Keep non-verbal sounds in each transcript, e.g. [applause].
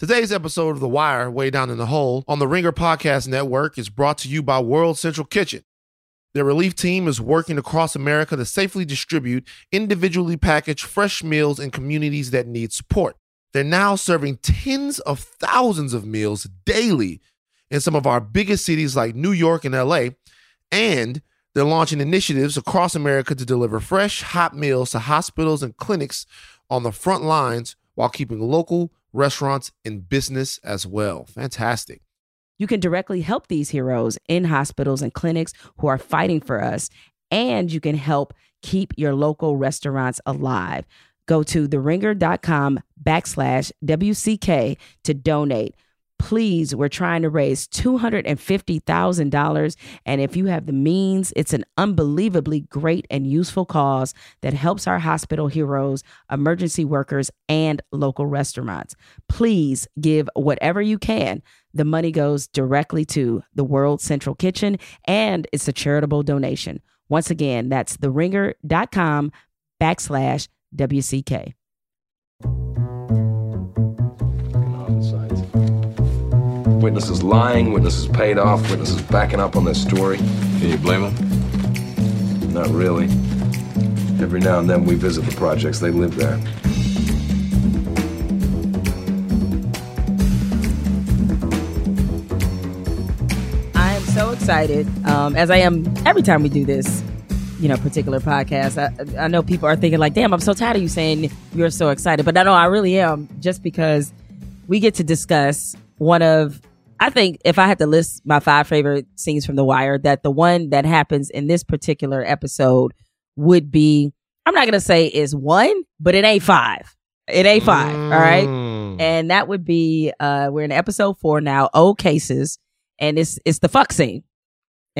Today's episode of The Wire, Way Down in the Hole, on the Ringer Podcast Network is brought to you by World Central Kitchen. Their relief team is working across America to safely distribute individually packaged fresh meals in communities that need support. They're now serving tens of thousands of meals daily in some of our biggest cities like New York and LA, and they're launching initiatives across America to deliver fresh, hot meals to hospitals and clinics on the front lines while keeping local restaurants and business as well. Fantastic. You can directly help these heroes in hospitals and clinics who are fighting for us, and you can help keep your local restaurants alive. Go to theringer.com backslash WCK to donate. Please, we're trying to raise $250,000. And if you have the means, it's an unbelievably great and useful cause that helps our hospital heroes, emergency workers, and local restaurants. Please give whatever you can. The money goes directly to the World Central Kitchen, and it's a charitable donation. Once again, that's theringer.com backslash WCK. Witnesses lying, witnesses paid off, witnesses backing up on their story. Can you blame them? Not really. Every now and then we visit the projects, they live there. I am so excited, um, as I am every time we do this, you know, particular podcast. I, I know people are thinking like, "Damn, I'm so tired of you saying you're so excited," but I know I really am, just because we get to discuss one of I think if I had to list my five favorite scenes from The Wire, that the one that happens in this particular episode would be, I'm not going to say is one, but it ain't five. It ain't five. Mm. All right. Mm. And that would be, uh, we're in episode four now, old cases. And it's, it's the fuck scene.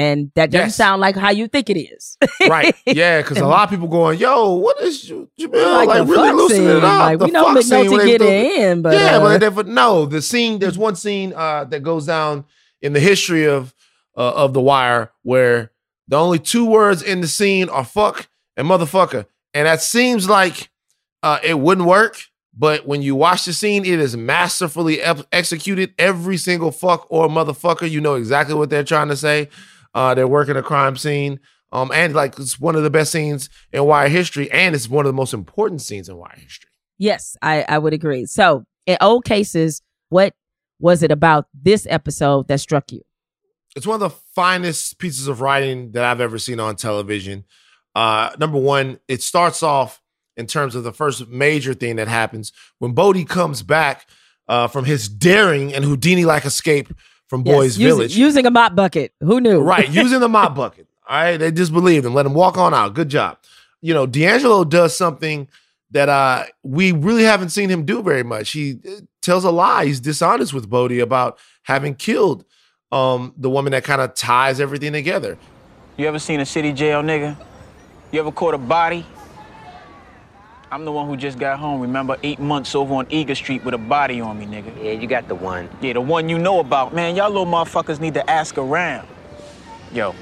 And that doesn't Yes. sound like how you think it is. [laughs] right. Yeah, because a lot of people going, yo, what is you, Jamil? like, Like, really loosening scene. it up. Like, the we know McNulty get it in, but yeah, uh, but no, the scene. There's one scene uh, that goes down in the history of uh, of the Wire where the only two words in the scene are "fuck" and "motherfucker," and that seems like uh, it wouldn't work. But when you watch the scene, it is masterfully ep- executed. Every single fuck or motherfucker, you know exactly what they're trying to say. Uh, they're working a crime scene. Um, and like it's one of the best scenes in Wire history, and it's one of the most important scenes in Wire history. Yes, I, I would agree. So, in old cases, what was it about this episode that struck you? it's one of the finest pieces of writing that I've ever seen on television. Uh, number one, it starts off in terms of the first major thing that happens when Bodie comes back uh, from his daring and Houdini like escape from Yes, Boys using- Village. Using a mop bucket. Who knew? right, [laughs] using the mop bucket. All right, they just believed him. Let him walk on out. Good job. You know, D'Angelo does something that uh, we really haven't seen him do very much. He uh, tells a lie. He's dishonest with Bodie about having killed um, the woman that kind of ties everything together. You ever seen a city jail, nigga? You ever caught a body? I'm the one who just got home, remember? Eight months over on Eager Street with a body on me, nigga. Yeah, you got the one. Yeah, the one you know about. Man, y'all little motherfuckers need to ask around. Yo,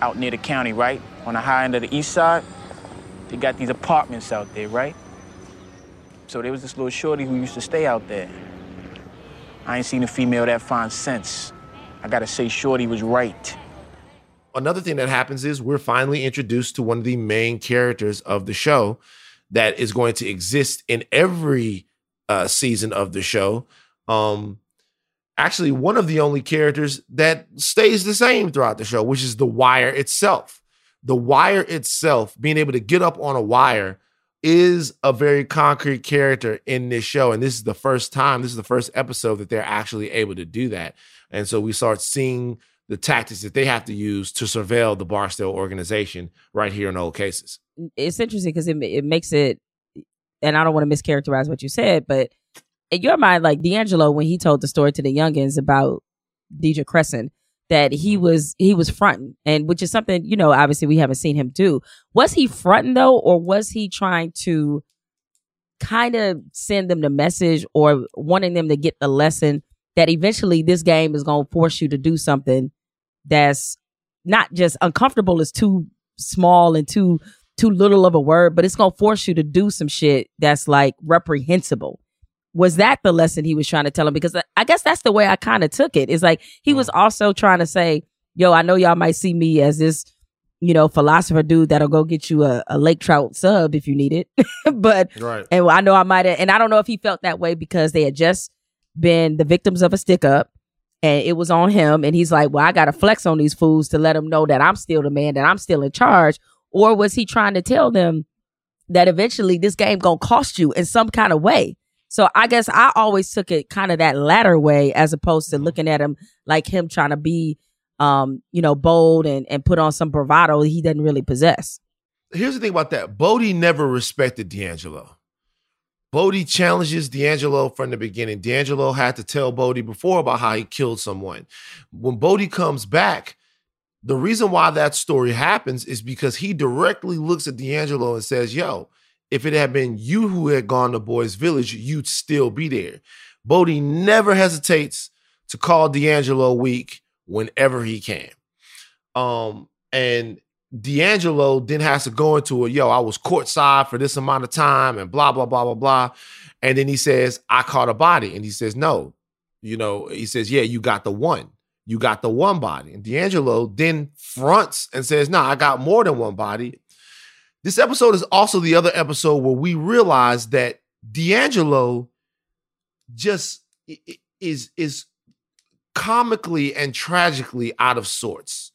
out near the county, right? On the high end of the east side, they got these apartments out there, right? So there was this little shorty who used to stay out there. I ain't seen a female that fine since. I gotta say, Shorty was right. another thing that happens is we're finally introduced to one of the main characters of the show that is going to exist in every uh, season of the show. Um, actually, one of the only characters that stays the same throughout the show, which is the wire itself. The wire itself, being able to get up on a wire, is a very concrete character in this show. And this is the first time, this is the first episode that they're actually able to do that. And so we start seeing the tactics that they have to use to surveil the Barksdale organization right here in old cases. It's interesting because it, it makes it, and I don't want to mischaracterize what you said, but in your mind, like D'Angelo, when he told the story to the youngins about Deirdre Kresson, that he mm-hmm. was he was fronting, and which is something you know obviously we haven't seen him do. Was he fronting though, or was he trying to kind of send them the message or wanting them to get the lesson that eventually this game is going to force you to do something that's not just uncomfortable is too small and too too little of a word, but it's going to force you to do some shit that's like reprehensible. was that the lesson he was trying to tell him? Because uh, I guess that's the way I kind of took it. It's like he was also trying to say, yo, I know y'all might see me as this, you know, philosopher dude that'll go get you a, a lake trout sub if you need it. [laughs] but, Right. and I know I might have, and I don't know if he felt that way because they had just been the victims of a stick up and it was on him. And he's like, well, I got to flex on these fools to let them know that I'm still the man, that I'm still in charge. Or was he trying to tell them that eventually this game gonna cost you in some kind of way? So I guess I always took it kind of that latter way as opposed to looking at him like him trying to be, um, you know, bold and, and put on some bravado he doesn't really possess. Here's the thing about that. Bodie never respected D'Angelo. Bodie challenges D'Angelo from the beginning. D'Angelo had to tell Bodie before about how he killed someone. When Bodie comes back, the reason why that story happens is because he directly looks at D'Angelo and says, Yo, if it had been you who had gone to Boys Village, you'd still be there. Bodie never hesitates to call D'Angelo weak whenever he can. Um, and D'Angelo then has to go into a yo, I was courtside for this amount of time and blah, blah, blah, blah, blah. And then he says, I caught a body. And he says, No, you know, he says, Yeah, you got the one. You got the one body. And D'Angelo then fronts and says, No, I got more than one body. This episode is also the other episode where we realize that D'Angelo just is is comically and tragically out of sorts.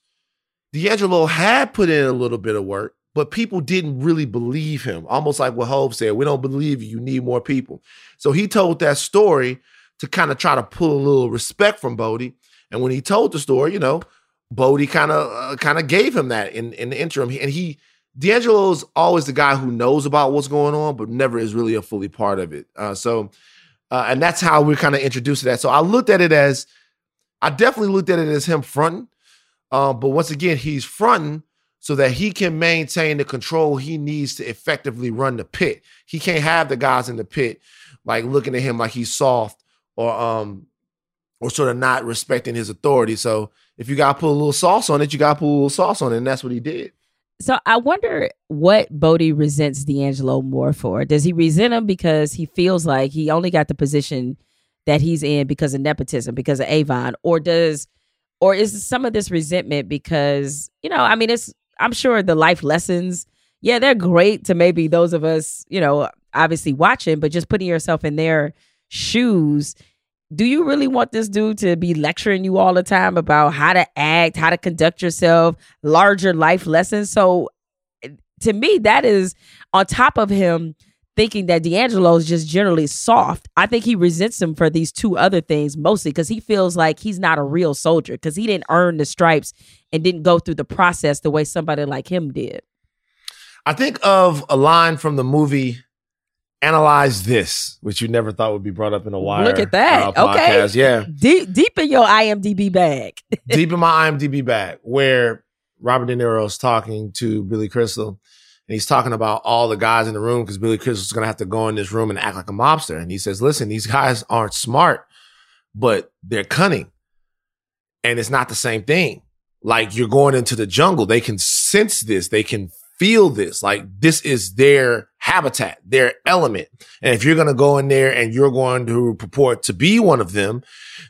D'Angelo had put in a little bit of work, but people didn't really believe him. Almost like what Hope said, we don't believe you, you need more people. So he told that story to kind of try to pull a little respect from Bodie. And when he told the story, you know, Bodie kind of uh, kind of gave him that in, in the interim. And he D'Angelo is always the guy who knows about what's going on, but never is really a fully part of it. Uh, so, uh, and that's how we're kind of introduced to that. So I looked at it as, I definitely looked at it as him fronting. Um, but once again, he's fronting so that he can maintain the control he needs to effectively run the pit. He can't have the guys in the pit like looking at him like he's soft or um or sort of not respecting his authority. So if you gotta put a little sauce on it, you gotta put a little sauce on it, and that's what he did. So I wonder what Bodie resents D'Angelo more for. Does he resent him because he feels like he only got the position that he's in because of nepotism, because of Avon, or does, or is some of this resentment because you know? I mean, it's I'm sure the life lessons, yeah, they're great to maybe those of us, you know, obviously watching, but just putting yourself in their shoes. Do you really want this dude to be lecturing you all the time about how to act, how to conduct yourself, larger life lessons? So eh, to me, that is on top of him thinking that D'Angelo is just generally soft. I think he resents him for these two other things mostly because he feels like he's not a real soldier because he didn't earn the stripes and didn't go through the process the way somebody like him did. I think of a line from the movie Analyze This, which you never thought would be brought up in a wire. Look at that. uh, Okay. Yeah. Deep, deep in your IMDb bag. deep in my IMDb bag where Robert De Niro is talking to Billy Crystal and he's talking about all the guys in the room because Billy Crystal's going to have to go in this room and act like a mobster. And he says, listen, these guys aren't smart, but they're cunning. And it's not the same thing. Like you're going into the jungle. They can sense this. They can feel this. Like this is their habitat, their element. And if you're going to go in there and you're going to purport to be one of them,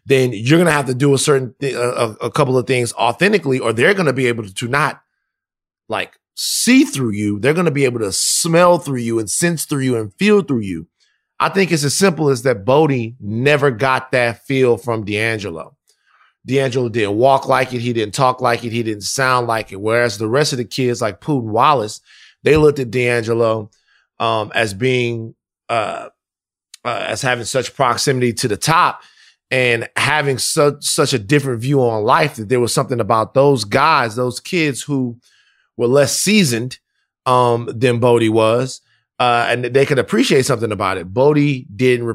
then you're going to have to do a certain th- a, a couple of things authentically, or they're going to be able to not like see through you. They're going to be able to smell through you and sense through you and feel through you. I think it's as simple as that Bodie never got that feel from D'Angelo. D'Angelo didn't walk like it. He didn't talk like it. He didn't sound like it. Whereas the rest of the kids, like Poot and Wallace, they looked at D'Angelo um, as being uh, uh, as having such proximity to the top and having such such a different view on life that there was something about those guys, those kids who were less seasoned um, than Bodie was, uh, and they could appreciate something about it. Bodie didn't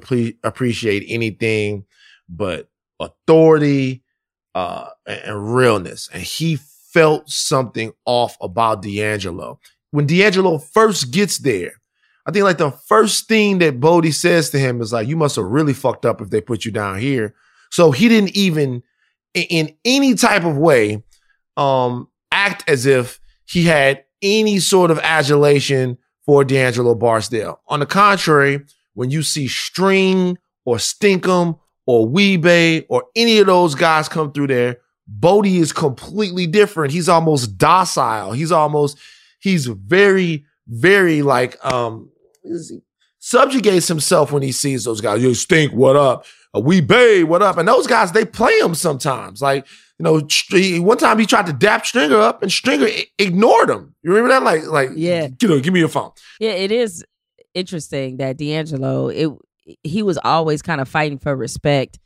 appreciate anything but authority uh, and, and realness, and he felt something off about D'Angelo. When D'Angelo first gets there, I think like the first thing that Bodie says to him is like, "You must have really fucked up if they put you down here." So he didn't even, in any type of way, um, act as if he had any sort of adulation for D'Angelo Barksdale. On the contrary, when you see string or Stinkum or Wee-Bey or any of those guys come through there, Bodie is completely different. He's almost docile. He's almost, he's very, very like, um, subjugates himself when he sees those guys. You stink, what up? Uh, a Wee-Bey, what up? And those guys, they play him sometimes. Like, you know, one time he tried to dap Stringer up and Stringer ignored him. You remember that? Like, like, Yeah. you know, give me your phone. Yeah, it is interesting that D'Angelo, it he was always kind of fighting for respect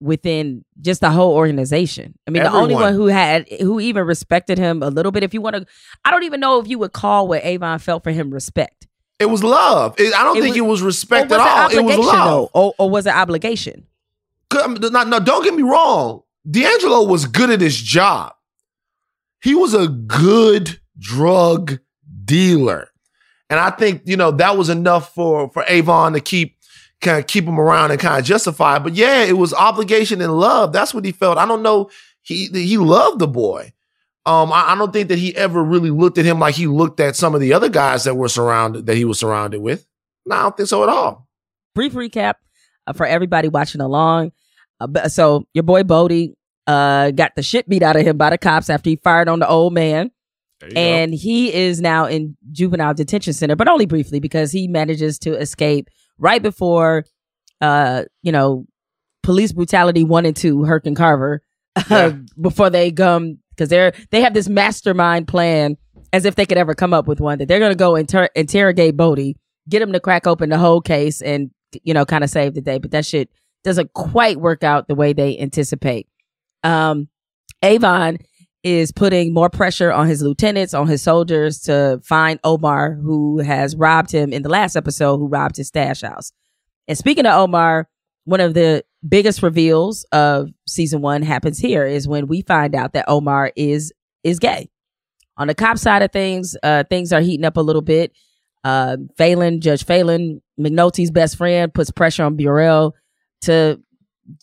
within just the whole organization. I mean, the only one who had who even respected him a little bit. If you want to, I don't even know if you would call what Avon felt for him respect. It was love. It- I don't It think was- it was respect was at all. it was love. though, or, or was it obligation? No, don't get me wrong. D'Angelo was good at his job. He was a good drug dealer. And I think, you know, that was enough for, for Avon to keep kind of keep him around and kind of justify. it. But yeah, it was obligation and love. That's what he felt. I don't know. He he loved the boy. Um, I, I don't think that he ever really looked at him like he looked at some of the other guys that were surrounded that he was surrounded with. No, I don't think so at all. brief recap uh, for everybody watching along. Uh, so your boy Bodie uh, got the shit beat out of him by the cops after he fired on the old man, and he is now in juvenile detention center, but only briefly because he manages to escape right before, uh, you know, police brutality one and two, Herc and Carver, [laughs] Yeah. before they come because they're they have this mastermind plan as if they could ever come up with one that they're going to go inter- interrogate Bodie, get him to crack open the whole case, and you know, kind of save the day. But that shit doesn't quite work out the way they anticipate. Um, Avon is putting more pressure on his lieutenants, on his soldiers to find Omar, who has robbed him in the last episode, who robbed his stash house. And speaking of Omar, one of the biggest reveals of season one happens here is when we find out that Omar is is gay. On the cop side of things, uh, things are heating up a little bit. Uh, Phelan, Judge Phelan, McNulty's best friend, puts pressure on Burrell to,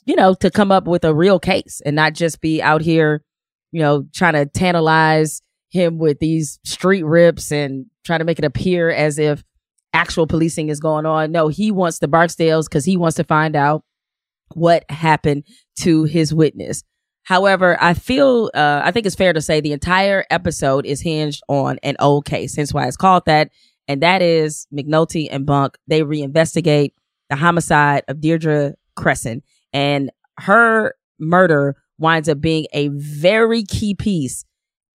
you know, to come up with a real case and not just be out here, you know, trying to tantalize him with these street rips and trying to make it appear as if actual policing is going on. No, he wants the Barksdales because he wants to find out what happened to his witness. However, I feel uh, I think it's fair to say the entire episode is hinged on an old case, hence why it's called that, and that is McNulty and Bunk. They reinvestigate the homicide of Deirdre Kresson, and her murder winds up being a very key piece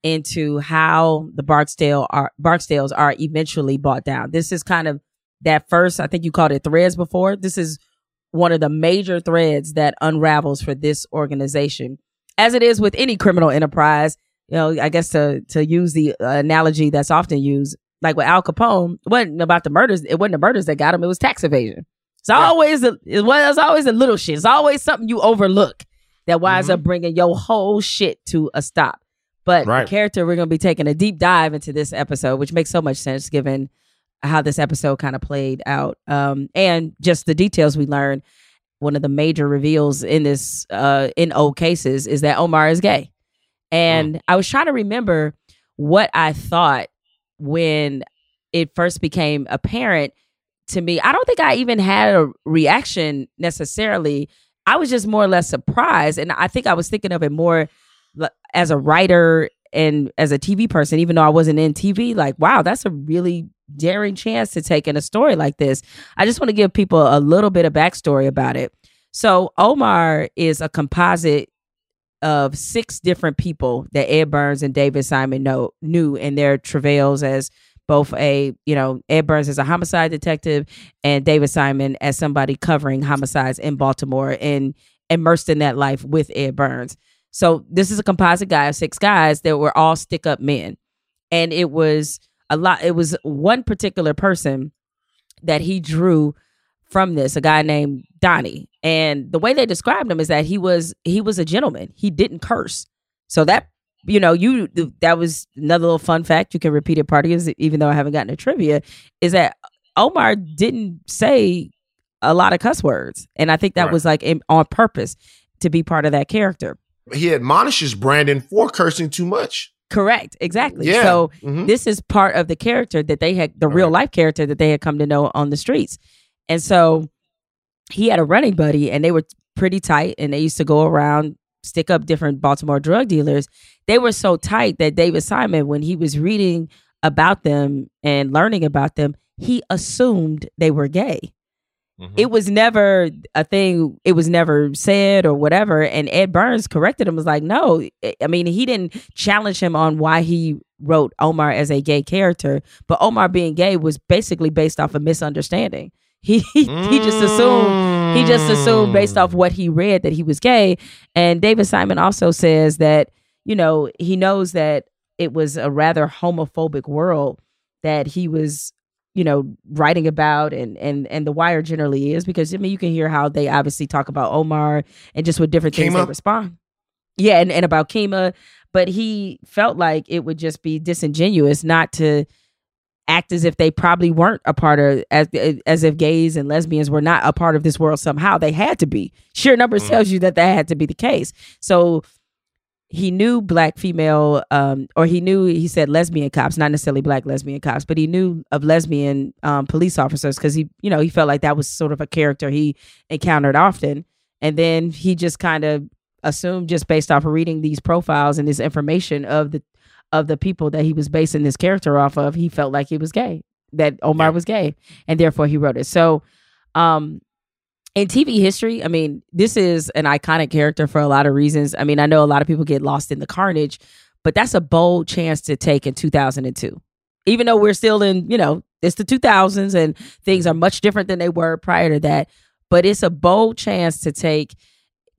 into how the Barksdale are Barksdales are eventually bought down. This is kind of that first, I think you called it threads before. This is one of the major threads that unravels for this organization. As it is with any criminal enterprise, you know, I guess to to use the analogy that's often used, like with Al Capone, it wasn't about the murders. It wasn't the murders that got him. It was tax evasion. It's always a, it was it's always a little shit. It's always something you overlook that winds mm-hmm. up bringing your whole shit to a stop. But Right. the character we're going to be taking a deep dive into this episode, which makes so much sense given how this episode kind of played out um, and just the details we learned. One of the major reveals in this uh, in old cases is that Omar is gay, and I was trying to remember what I thought when it first became apparent to me. I don't think I even had a reaction necessarily. I was just more or less surprised, and I think I was thinking of it more as a writer and as a TV person, even though I wasn't in TV. Like, wow, that's a really daring chance to take in a story like this. I just want to give people a little bit of backstory about it. So, Omar is a composite of six different people that Ed Burns and David Simon know knew in their travails as both a you know Ed Burns as a homicide detective and David Simon as somebody covering homicides in Baltimore and immersed in that life with Ed Burns. So this is a composite guy of six guys that were all stick up men, and it was a lot. It was one particular person that he drew from this, a guy named Donnie. And the way they described him is that he was he was a gentleman. He didn't curse. So that you know, you that was another little fun fact. You can repeat it part of it, even though I haven't gotten a trivia, is that Omar didn't say a lot of cuss words. And I think that Right. was like in, on purpose to be part of that character. He admonishes Brandon for cursing too much. Correct. Exactly. Yeah. So Mhm. this is part of the character that they had, the real life character that they had come to know on the streets. And so he had a running buddy and they were pretty tight and they used to go around stick up different Baltimore drug dealers. They were so tight that David Simon, when he was reading about them and learning about them, he assumed they were gay. Mhm. It was never a thing. It was never said or whatever. And Ed Burns corrected him. Was like, no. I- I mean, he didn't challenge him on why he wrote Omar as a gay character, but Omar being gay was basically based off a misunderstanding. He [laughs] he just assumed he just assumed based off what he read that he was gay. And David Simon also says that you know he knows that it was a rather homophobic world that he was you know writing about and and and the wire generally is because i mean you can hear how they obviously talk about omar and just with different things they respond. Yeah and, and about kima but he felt like it would just be disingenuous not to act as if they probably weren't a part of as as if gays and lesbians were not a part of this world somehow. They had to be. Sheer numbers Mm. tells you that that had to be the case. So he knew black female um or he knew he said lesbian cops not necessarily black lesbian cops but he knew of lesbian um police officers because he you know he felt like that was sort of a character he encountered often and then he just kind of assumed just based off of reading these profiles and this information of the of the people that he was basing this character off of he felt like he was gay that omar Yeah. was gay and therefore he wrote it so um in TV history, I mean, this is an iconic character for a lot of reasons. I mean, I know a lot of people get lost in the carnage, but that's a bold chance to take in 2002. Even though we're still in, you know, it's the 2000s and things are much different than they were prior to that, but it's a bold chance to take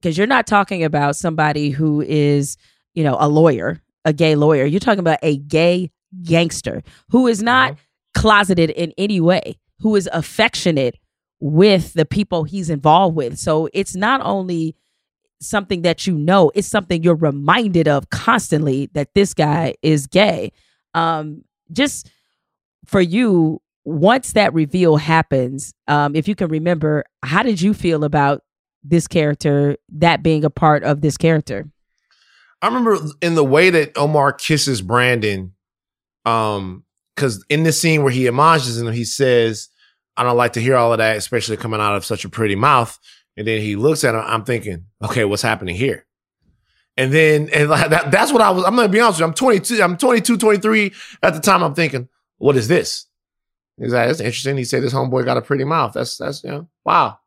because you're not talking about somebody who is, you know, a lawyer, a gay lawyer. You're talking about a gay gangster who is not uh-huh. closeted in any way, who is affectionate with the people he's involved with. So it's not only something that you know, it's something you're reminded of constantly that this guy is gay. Um, just for you, once that reveal happens, um, if you can remember, how did you feel about this character, that being a part of this character? I remember in the way that Omar kisses Brandon, um, because in this scene where he admonishes him, he says, I don't like to hear all of that, especially coming out of such a pretty mouth. And then he looks at him, I'm thinking, okay, what's happening here? And then and like [laughs] that, that's what I was, I'm gonna be honest with you. I'm 22, I'm 22, 23 at the time. I'm thinking, what is this? He's like, that's interesting. He said this homeboy got a pretty mouth. That's that's you know, wow.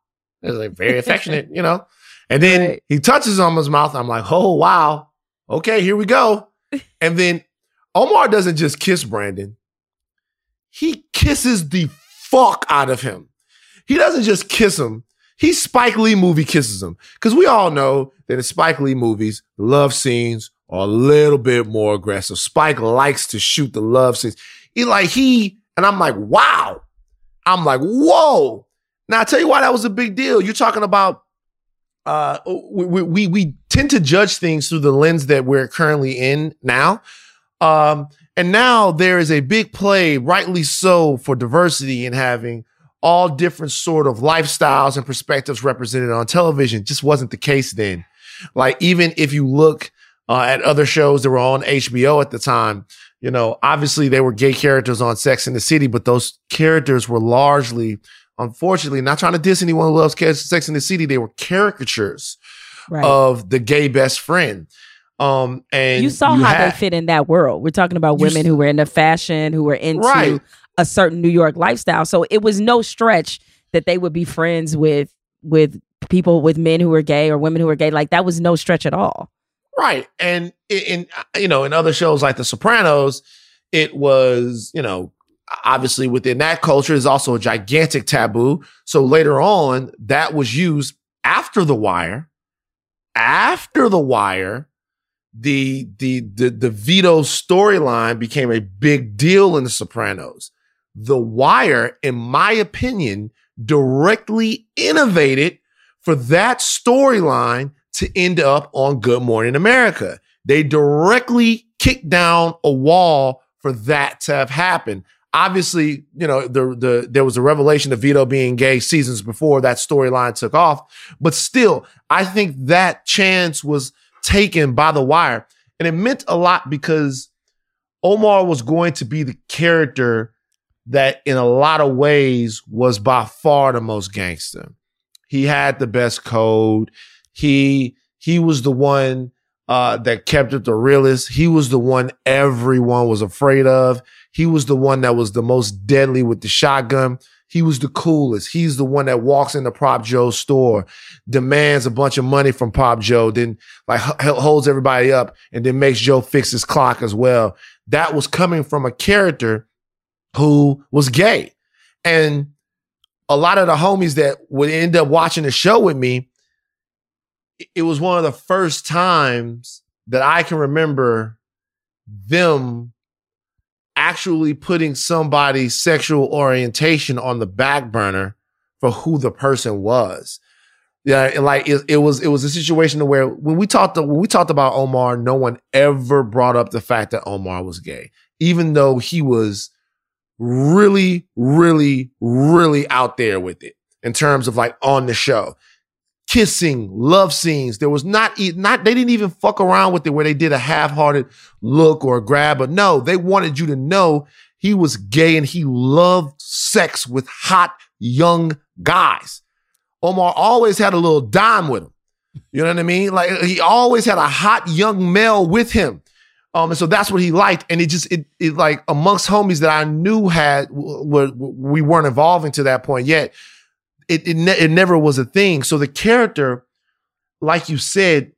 It's like very [laughs] affectionate, you know. And then Right. he touches on his mouth. I'm like, oh wow. Okay, here we go. [laughs] And then Omar doesn't just kiss Brandon. He kisses the fuck out of him. He doesn't just kiss him. He Spike Lee movie kisses him. Because we all know that in Spike Lee movies, love scenes are a little bit more aggressive. Spike likes to shoot the love scenes. He like he, and I'm like, wow. I'm like, whoa. Now I tell you why that was a big deal. You're talking about uh we, we we we tend to judge things through the lens that we're currently in now. Um and now there is a big play, rightly so, for diversity and having all different sort of lifestyles and perspectives represented on television. Just wasn't the case then. Like even if you look uh, at other shows that were on HBO at the time, you know, obviously they were gay characters on Sex in the City, but those characters were largely, unfortunately, not trying to diss anyone who loves Sex in the City, they were caricatures Right. of the gay best friend. Um, and you saw how had- they fit in that world. We're talking about women who were into fashion, who were into Right. a certain New York lifestyle. So it was no stretch that they would be friends with with people with men who were gay or women who were gay. Like that was no stretch at all. Right. And in, in you know, in other shows like The Sopranos, it was, you know, obviously within that culture is also a gigantic taboo. So later on, that was used after The Wire. After The Wire, the the the the Vito storyline became a big deal in The Sopranos. The Wire, in my opinion, directly innovated for that storyline to end up on Good Morning America. They directly kicked down a wall for that to have happened. Obviously, you know, the the there was a revelation of Vito being gay seasons before that storyline took off, but still, I think that chance was taken by the wire. And it meant a lot because Omar was going to be the character that in a lot of ways was by far the most gangster. He had the best code. He he was the one uh, that kept it the realest. He was the one everyone was afraid of. He was the one that was the most deadly with the shotgun. He was the coolest. He's the one that walks into Prop Joe's store, demands a bunch of money from Prop Joe, then like holds everybody up and then makes Joe fix his clock as well. That was coming from a character who was gay. And a lot of the homies that would end up watching the show with me, it was one of the first times that I can remember them actually putting somebody's sexual orientation on the back burner for who the person was. Yeah, like it, it was it was a situation where when we talked when we talked about Omar, no one ever brought up the fact that Omar was gay, even though he was really, really, really out there with it in terms of like on the show kissing, love scenes. There was not not they didn't even fuck around with it where they did a half-hearted look or grab, but no, they wanted you to know he was gay and he loved sex with hot young guys. Omar always had a little dime with him. You know what I mean? Like he always had a hot young male with him. Um, and so that's what he liked. And it just, it, it like amongst homies that I knew had, were, we weren't evolving to that point yet it it, ne- it never was a thing. So the character, like you said,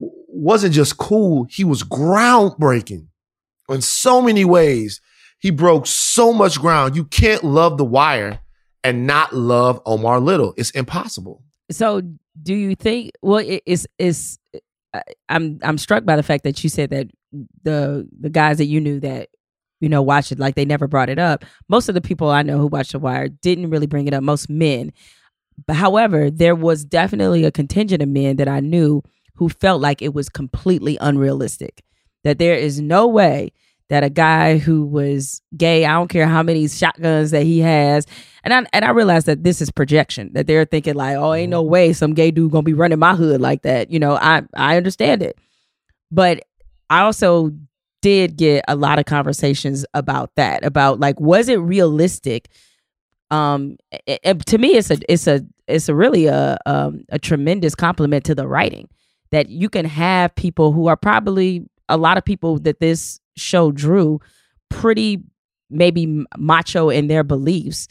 wasn't just cool. He was groundbreaking in so many ways. He broke so much ground. You can't love The Wire and not love Omar Little. It's impossible. So, do you think? Well, it, it's it's. I'm I'm struck by the fact that you said that the the guys that you knew that you know watched it like they never brought it up. Most of the people I know who watched The Wire didn't really bring it up. Most men, however, there was definitely a contingent of men that I knew who felt like it was completely unrealistic. That there is no way that a guy who was gay, I don't care how many shotguns that he has, and I and I realized that this is projection. That they're thinking like, oh, ain't no mm-hmm. way some gay dude gonna be running my hood like that. You know, I I understand it, but I also did get a lot of conversations about that. About like, was it realistic? Um it, it, to me it's a it's a it's a really a um, a tremendous compliment to the writing that you can have people who are probably a lot of people that this show drew pretty maybe macho in their beliefs.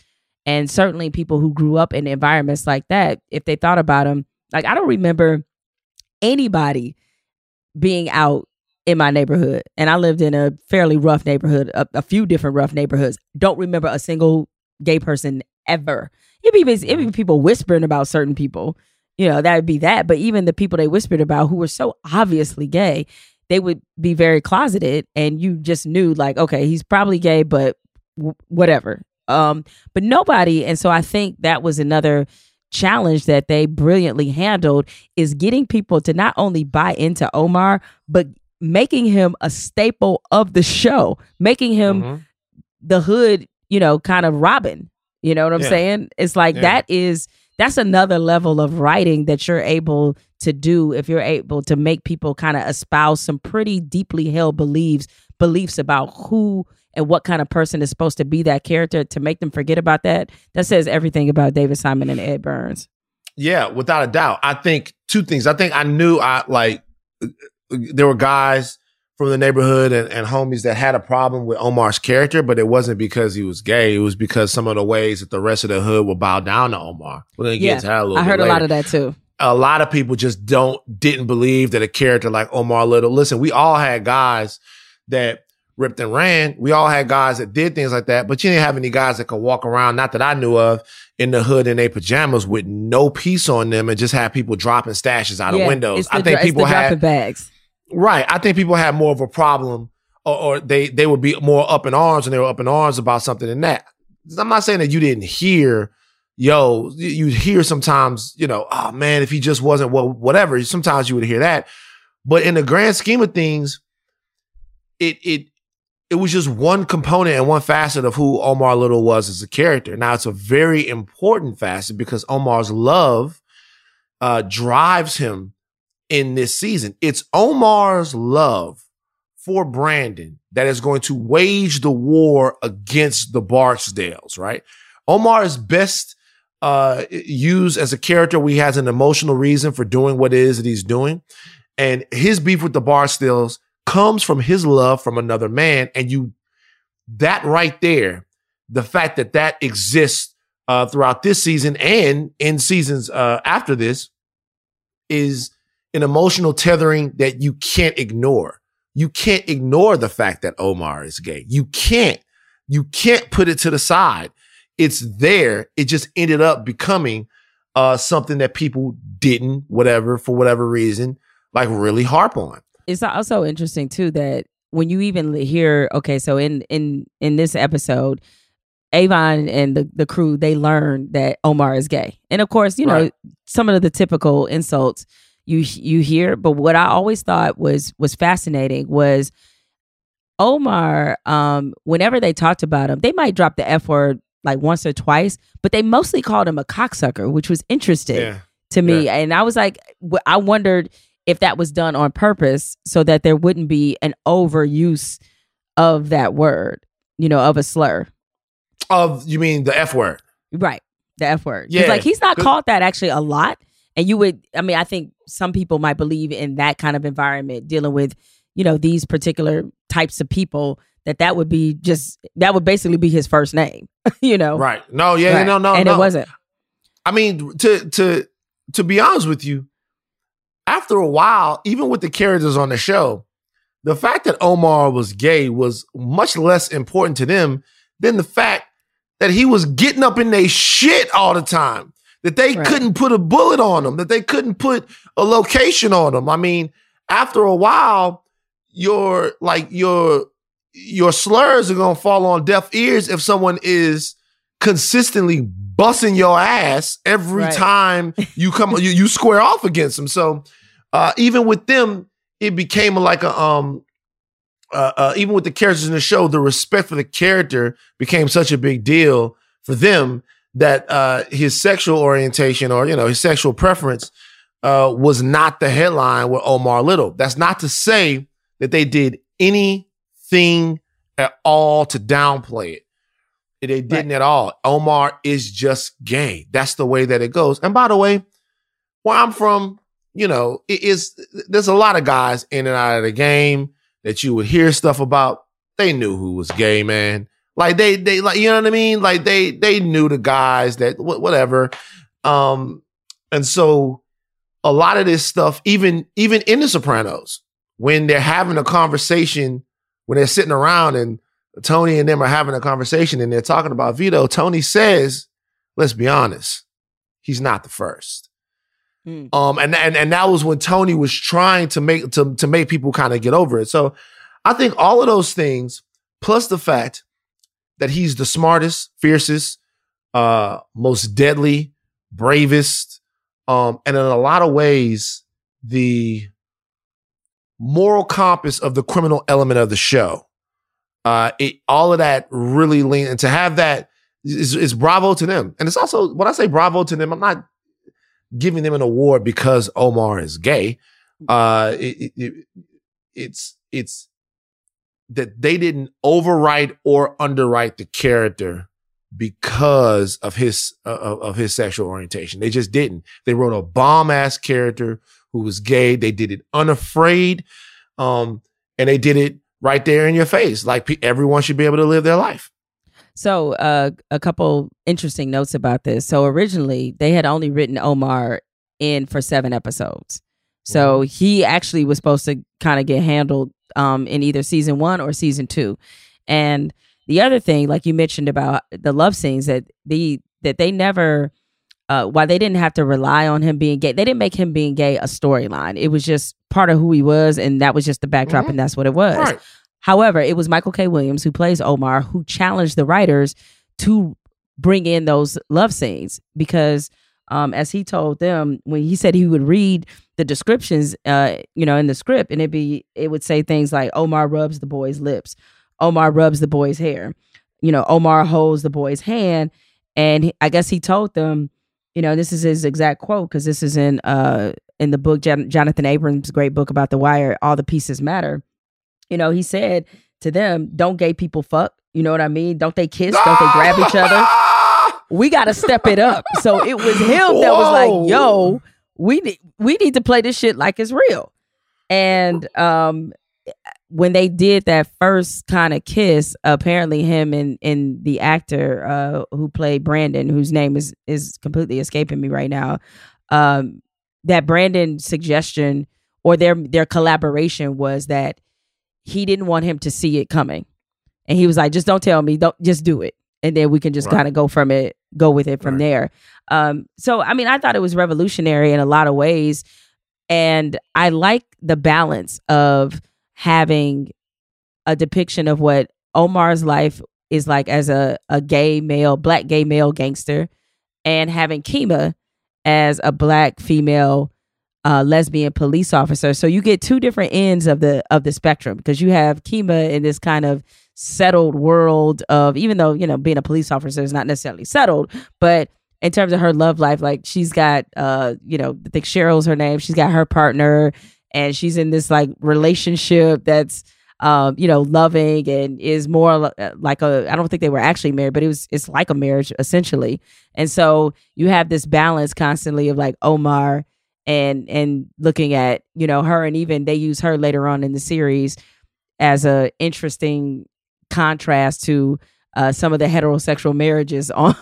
And certainly people who grew up in environments like that if they thought about them like i don't remember anybody being out in my neighborhood. And i lived in a fairly rough neighborhood a, a few different rough neighborhoods. Don't remember a single gay person ever. It'd be, it'd be mm-hmm. people whispering about certain people. You know, that would be that. But even the people they whispered about who were so obviously gay, they would be very closeted and you just knew like, okay, he's probably gay, but w- whatever. Um, but nobody, and so I think that was another challenge that they brilliantly handled is getting people to not only buy into Omar, but making him a staple of the show, making him mm-hmm. the hood you know, kind of Robin. You know what I'm yeah. saying? It's like yeah. that is that's another level of writing that you're able to do if you're able to make people kind of espouse some pretty deeply held beliefs beliefs about who and what kind of person is supposed to be that character to make them forget about that. That says everything about David Simon and Ed Burns. Yeah, without a doubt. I think two things. I think I knew I like uh, uh, there were guys from the neighborhood and, and homies that had a problem with Omar's character, but it wasn't because he was gay. It was because some of the ways that the rest of the hood would bow down to Omar. We're gonna get yeah, I heard a lot of that too. A lot of people just don't didn't believe that a character like Omar Little. Listen, we all had guys that ripped and ran. We all had guys that did things like that, but you didn't have any guys that could walk around, not that I knew of, in the hood in their pajamas with no piece on them and just have people dropping stashes out yeah, of windows. I think people had bags Right. I think people have more of a problem or, or, they, they would be more up in arms and they were up in arms about something than that. I'm not saying that you didn't hear, yo, you hear sometimes, you know, oh man, if he just wasn't well, whatever. Sometimes you would hear that. But in the grand scheme of things, it it it was just one component and one facet of who Omar Little was as a character. Now it's a very important facet because Omar's love uh, drives him in this season. It's Omar's love for Brandon that is going to wage the war against the Barksdales, right? Omar is best uh, used as a character where he has an emotional reason for doing what it is that he's doing. And his beef with the Barksdales comes from his love from another man. And you, that right there, the fact that that exists uh, throughout this season and in seasons uh, after this is an emotional tethering that you can't ignore. You can't ignore the fact that Omar is gay. You can't. You can't put it to the side. It's there. It just ended up becoming uh, something that people didn't, whatever, for whatever reason, like really harp on. It's also interesting too that when you even hear, okay, so in in in this episode, Avon and the, the crew, they learn that Omar is gay. And of course, you know, Right. some of the typical insults you you hear, but what I always thought was was fascinating was Omar, um, whenever they talked about him, they might drop the F word like once or twice, but they mostly called him a cocksucker, which was interesting to me. And I was like, I wondered if that was done on purpose so that there wouldn't be an overuse of that word, you know, of a slur. Of you mean the F word? Right. The F word. Yeah. Like he's not called that actually a lot. And you would, I mean, I think some people might believe in that kind of environment dealing with, you know, these particular types of people that that would be just, that would basically be his first name, [laughs] you know? Right. No, yeah, Right. no, no, And no. it wasn't. I mean, to to to be honest with you, after a while, even with the characters on the show, the fact that Omar was gay was much less important to them than the fact that he was getting up in their shit all the time. That they Right. couldn't put a bullet on them, that they couldn't put a location on them. I mean, after a while, your like your your slurs are gonna fall on deaf ears if someone is consistently busting your ass every Right. time you come you, you square off against them. So uh, even with them, it became like a um uh, uh, even with the characters in the show, the respect for the character became such a big deal for them that uh, his sexual orientation or you know his sexual preference uh, was not the headline with Omar Little. That's not to say that they did anything at all to downplay it. They didn't at all. Omar is just gay. That's the way that it goes. And by the way, where I'm from, you know, it is there's a lot of guys in and out of the game that you would hear stuff about. They knew who was gay, man. Like they they like you know what I mean? Like they they knew the guys that wh- whatever. Um and so a lot of this stuff even even in the Sopranos when they're having a conversation when they're sitting around and Tony and them are having a conversation and they're talking about Vito, Tony says, let's be honest, he's not the first. Mm. Um, and, and and that was when Tony was trying to make to, to make people kind of get over it. So I think all of those things, plus the fact that he's the smartest, fiercest, uh, most deadly, bravest, um, and in a lot of ways, the moral compass of the criminal element of the show. Uh, it all of that really lean and to have that is, is bravo to them. And it's also when I say bravo to them, I'm not giving them an award because Omar is gay. Uh, it, it, it- it's it's that they didn't overwrite or underwrite the character because of his uh, of of his sexual orientation. They just didn't. They wrote a bomb ass character who was gay. They did it unafraid, um, and they did it right there in your face. Like pe- everyone should be able to live their life. So, uh, a couple interesting notes about this. So, originally, they had only written Omar in for seven episodes. So, he actually was supposed to kind of get handled um, in either season one or season two. And the other thing, like you mentioned about the love scenes, that the that they never, uh, while they didn't have to rely on him being gay, they didn't make him being gay a storyline. It was just part of who he was, and that was just the backdrop, Mhm. and that's what it was. Right. However, it was Michael K. Williams who plays Omar who challenged the writers to bring in those love scenes because, um, as he told them when he said he would read the descriptions, uh, you know, in the script, and it be it would say things like Omar rubs the boy's lips, Omar rubs the boy's hair, you know, Omar holds the boy's hand, and he- I guess he told them, you know, this is his exact quote because this is in uh in the book Jon- Jonathan Abrams' great book about the wire, all the pieces matter you know, he said to them, "Don't gay people fuck." You know what I mean? Don't they kiss? Don't they grab each other? [laughs] we got to step it up. So it was [laughs] him that was like, yo, we need we need to play this shit like it's real. And um when they did that first kind of kiss, apparently him and and the actor uh who played Brandon, whose name is is completely escaping me right now, um that Brandon suggestion or their their collaboration was that he didn't want him to see it coming. And he was like, just don't tell me, don't just do it. And then we can just Right. kind of go from it, go with it from Right. there. Um, so I mean, I thought it was revolutionary in a lot of ways. And I like the balance of having a depiction of what Omar's life is like as a, a gay male, black gay male gangster, and having Kima as a black female uh, lesbian police officer. So you get two different ends of the of the spectrum because you have Kima in this kind of settled world of even though you know being a police officer is not necessarily settled, but in terms of her love life, like she's got uh you know I think Cheryl's her name. She's got her partner, and she's in this like relationship that's um, you know, loving and is more uh, like a. I don't think they were actually married, but it was. It's like a marriage essentially. And so you have this balance constantly of like Omar and and looking at you know her, and even they use her later on in the series as a interesting contrast to uh, some of the heterosexual marriages [laughs] on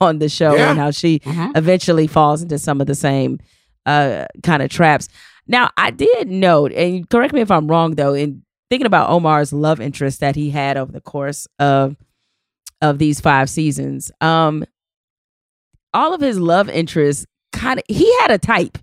on the show Yeah. and how she Mhm. eventually falls into some of the same uh, kind of traps. Now, I did note, and correct me if I'm wrong, though, in thinking about Omar's love interest that he had over the course of of these five seasons, um, all of his love interests kind of he had a type,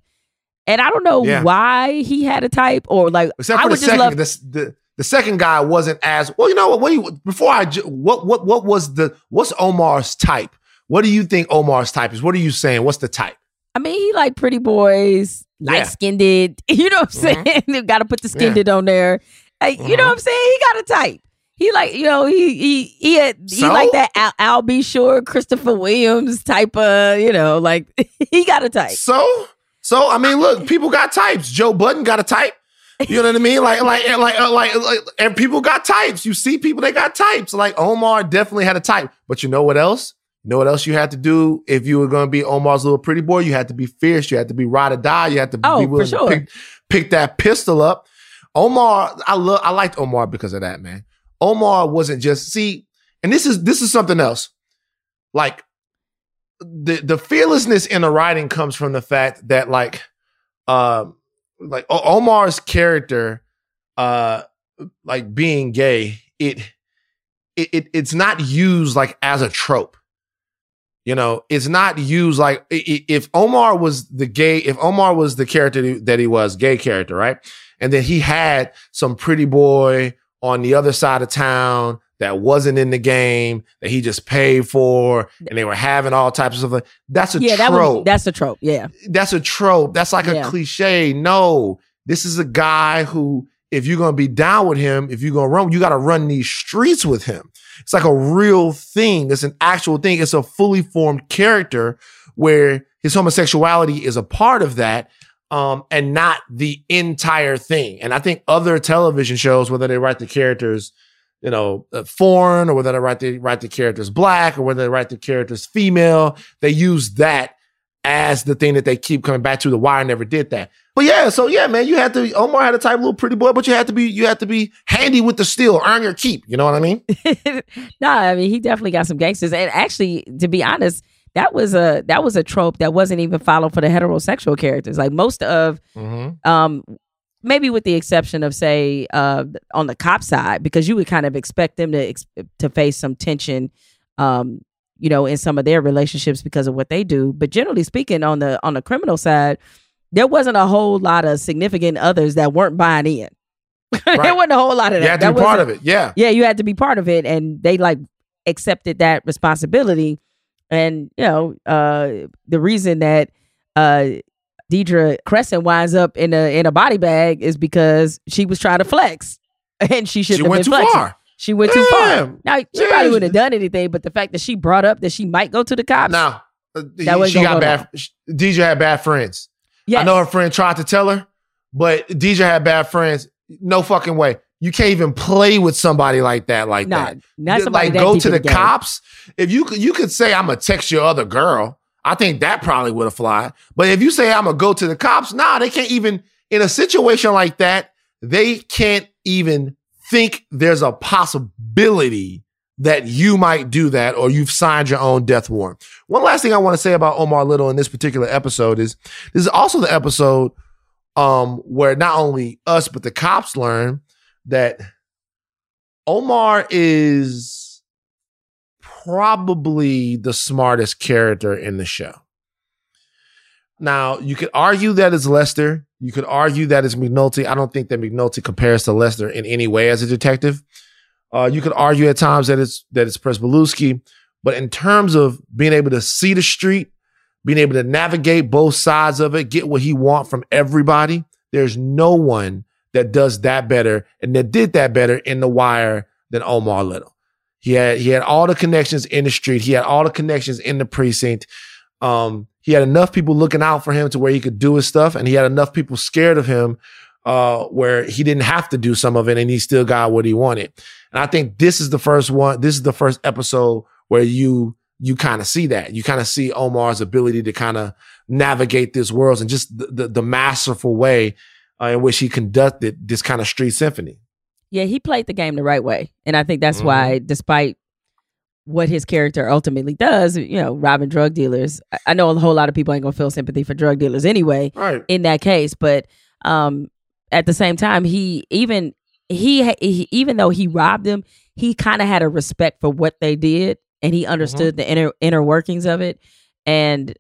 and I don't know Yeah. why he had a type, or like Except I for the would just second, love. this, the the second guy wasn't as well. You know what? What you, before I what what what was the what's Omar's type? What do you think Omar's type is? What are you saying? What's the type? I mean, he like pretty boys, Yeah. light skinned. [laughs] You know what I'm saying? you got to put the skinned on there. Like, You know Mhm. what I'm saying? He got a type. He like you know he he he had, he So? like that Al, Al B. Sure, Christopher Williams type of you know like [laughs] he got a type. So so I mean, look, people got types. Joe Budden got a type. You know what I mean? Like like like uh, like like and people got types. You see people they got types. Like Omar definitely had a type. But you know what else? You know what else you had to do if you were going to be Omar's little pretty boy? You had to be fierce. You had to be ride or die. You had to Oh, be willing sure. to pick, pick that pistol up. Omar, I love I liked Omar because of that, man. Omar wasn't just see, and this is this is something else. Like the the fearlessness in the writing comes from the fact that like um like O- Omar's character uh like being gay it it, it it's not used like as a trope. You know it's not used like if Omar was the gay if Omar was the character that he was gay character right? And then he had some pretty boy on the other side of town that wasn't in the game that he just paid for and they were having all types of stuff that's a yeah, that trope was that's a trope. Yeah, that's a trope. That's like a cliche. No, this is a guy who, if you're gonna be down with him, if you're gonna run, you gotta run these streets with him. It's like a real thing. It's an actual thing. It's a fully formed character where his homosexuality is a part of that. Um, and not the entire thing. And I think other television shows, whether they write the characters, you know, uh, foreign, or whether they write the write the characters black, or whether they write the characters female, they use that as the thing that they keep coming back to. The Wire never did that. But yeah, so yeah, man, you had to. Omar had a type little pretty boy, but you had to be you had to be handy with the steel, earn your keep. You know what I mean? [laughs] no, I mean he definitely got some gangsters. And actually, to be honest, that was a that was a trope that wasn't even followed for the heterosexual characters. Like most of Mm-hmm. um maybe with the exception of say uh on the cop side because you would kind of expect them to to face some tension um you know in some of their relationships because of what they do but generally speaking on the on the criminal side there wasn't a whole lot of significant others that weren't buying in [laughs] there wasn't a whole lot of that You had to That be part of it. Yeah. yeah, you had to be part of it, and they like accepted that responsibility. And you know, uh, the reason that uh, Deirdre Kresson winds up in a in a body bag is because she was trying to flex, [laughs] and she She went have too been flexing. far. She went too far. Now she Yeah. probably wouldn't have done anything, but the fact that she brought up that she might go to the cops. Now, uh, That she got go bad. DJ had bad friends. yes. I know her friend tried to tell her, but DJ had bad friends. No fucking way. you can't even play with somebody like that, like No, that. not somebody like that go to the the game. cops. If you could, you could say I'm gonna text your other girl. I think that probably would have fly. But if you say I'm gonna go to the cops, nah, they can't even in a situation like that. They can't even think there's a possibility that you might do that or you've signed your own death warrant. One last thing I want to say about Omar Little in this particular episode is this is also the episode um, where not only us but the cops learn that Omar is probably the smartest character in the show. Now, you could argue that it's Lester. You could argue that it's McNulty. I don't think that McNulty compares to Lester in any way as a detective. Uh, you could argue at times that it's that it's Pryzbylewski, but in terms of being able to see the street, being able to navigate both sides of it, get what he want from everybody, there's no one that does that better and that did that better in the wire than Omar Little. He had he had all the connections in the street. He had all the connections in the precinct. Um, he had enough people looking out for him to where he could do his stuff, and he had enough people scared of him uh, where he didn't have to do some of it, and he still got what he wanted. And I think this is the first one. This is the first episode where you you kind of see that. You kind of see Omar's ability to kind of navigate this world and just the the, the masterful way uh, in which he conducted this kind of street symphony. Yeah, he played the game the right way. And I think that's Mhm. why, despite what his character ultimately does, you know, robbing drug dealers, I- know a whole lot of people ain't gonna feel sympathy for drug dealers anyway Right. in that case. But um at the same time, he even he, he even though he robbed them, he kind of had a respect for what they did and he understood the inner inner workings of it. And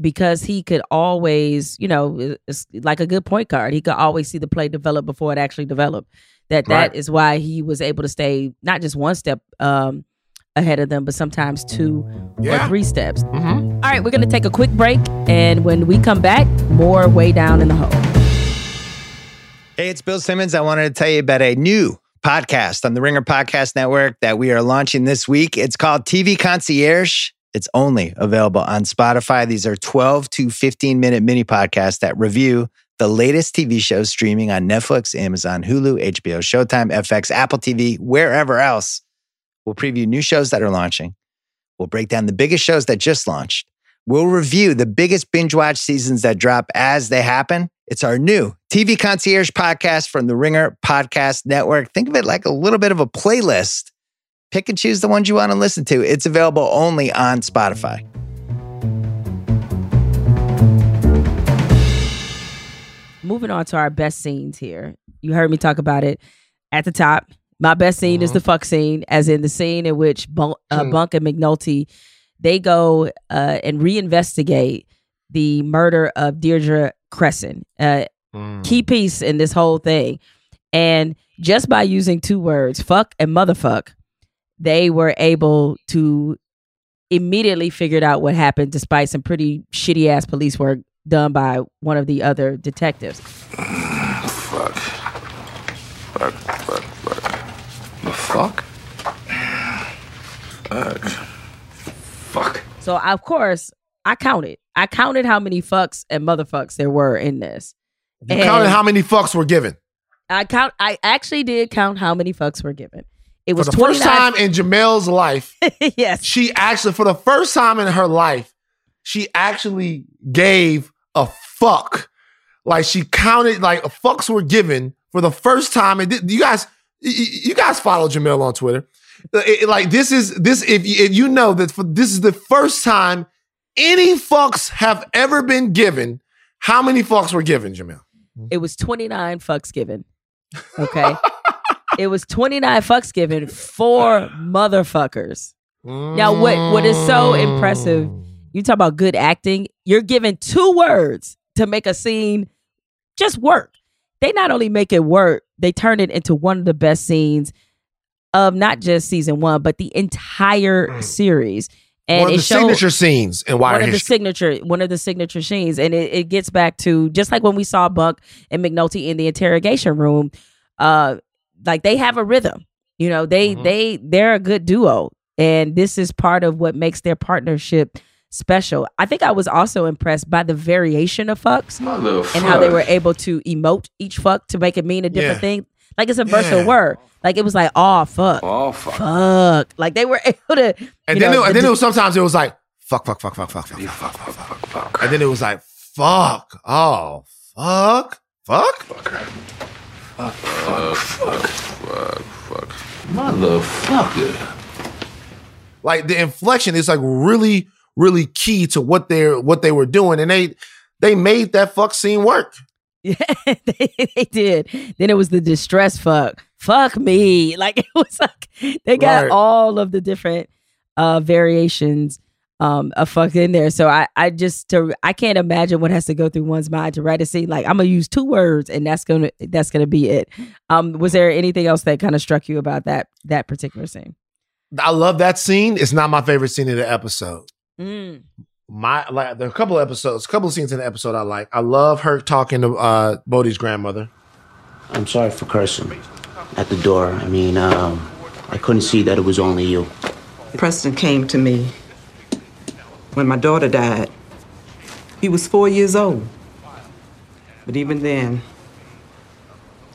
because he could always, you know, it's like a good point guard. He could always see the play develop before it actually developed. That that Right. is why he was able to stay not just one step um, ahead of them, but sometimes two Yeah. or three steps. Mm-hmm. All right, we're gonna take a quick break, and when we come back, more way down in the hole. Hey, it's Bill Simmons. I wanted to tell you about a new podcast on the Ringer Podcast Network that we are launching this week. It's called TV Concierge. It's only available on Spotify. These are 12 to 15 minute mini podcasts that review the latest TV shows streaming on Netflix, Amazon, Hulu, HBO, Showtime, FX, Apple TV, wherever else. We'll preview new shows that are launching. We'll break down the biggest shows that just launched. We'll review the biggest binge watch seasons that drop as they happen. It's our new TV Concierge podcast from the Ringer Podcast Network. Think of it like a little bit of a playlist. Pick and choose the ones you want to listen to. It's available only on Spotify. Moving on to our best scenes here. You heard me talk about it at the top. My best scene is Mhm. the fuck scene, as in the scene in which Bunk, uh, Hmm. Bunk and McNulty they go uh, and reinvestigate the murder of Deirdre Kresson. Uh, Mm. key piece in this whole thing. And just by using two words, fuck and motherfuck, they were able to immediately figure out what happened despite some pretty shitty ass police work done by one of the other detectives. Fuck. Fuck, fuck, fuck. The fuck? Fuck. Fuck. So of course, I counted. I counted how many fucks and motherfucks there were in this. You counted how many fucks were given. I count I actually did count how many fucks were given. It was For the first time in Jemele's life, [laughs] yes. she actually, for the first time in her life, she actually gave a fuck. Like she counted, like fucks were given for the first time. And you guys, you guys follow Jemele on Twitter. Uh, it- it- like this is this if you, if you know that for, this is the first time any fucks have ever been given. How many fucks were given, Jemele? It was 29 fucks given. Okay. [laughs] it was 29 fucks given for motherfuckers. Now, what- what is so impressive- You talk about good acting. You're given two words to make a scene just work. They not only make it work, they turn it into one of the best scenes of not just season one, but the entire series. And One of the shows signature scenes and Wire one of the signature one of the signature scenes and it, it gets back to just like when we saw Bunk and mcnulty in the interrogation room uh like they have a rhythm you know they Mhm. they they're a good duo and this is part of what makes their partnership special i think i was also impressed by the variation of fucks and how they were able to emote each fuck to make it mean a different Yeah. thing Like it's a versatile Yeah. word. Like it was like, oh fuck, Oh, fuck. fuck. Like they were [laughs] able to. And then, know, it, and the- then it was sometimes it was like fuck, fuck, fuck, fuck, fuck, fuck, fuck, fuck, fuck, fuck, fuck. And then it was like fuck, oh fuck, fuck, fuck, fuck, fuck, fuck, fuck, fuck. Motherfucker. Like the inflection is like really, really key to what they're what they were doing, and they they made that fuck scene work. [laughs] Yeah, they, they did. Then it was the distress fuck. Fuck me. [laughs] Like it was like they got Right. all of the different uh variations um of fuck in there. So I I just to I can't imagine what has to go through one's mind to write a scene. Like I'm gonna use two words and that's gonna that's gonna be it. Um was there anything else that kind of struck you about that that particular scene? I love that scene. It's not my favorite scene in the episode. Mm. My like there are a couple of episodes, a couple of scenes in the episode I like. I love her talking to uh Bodie's grandmother. I'm sorry for cursing at the door. I mean, um, I couldn't see that it was only you. Preston came to me when my daughter died. He was four years old. But even then,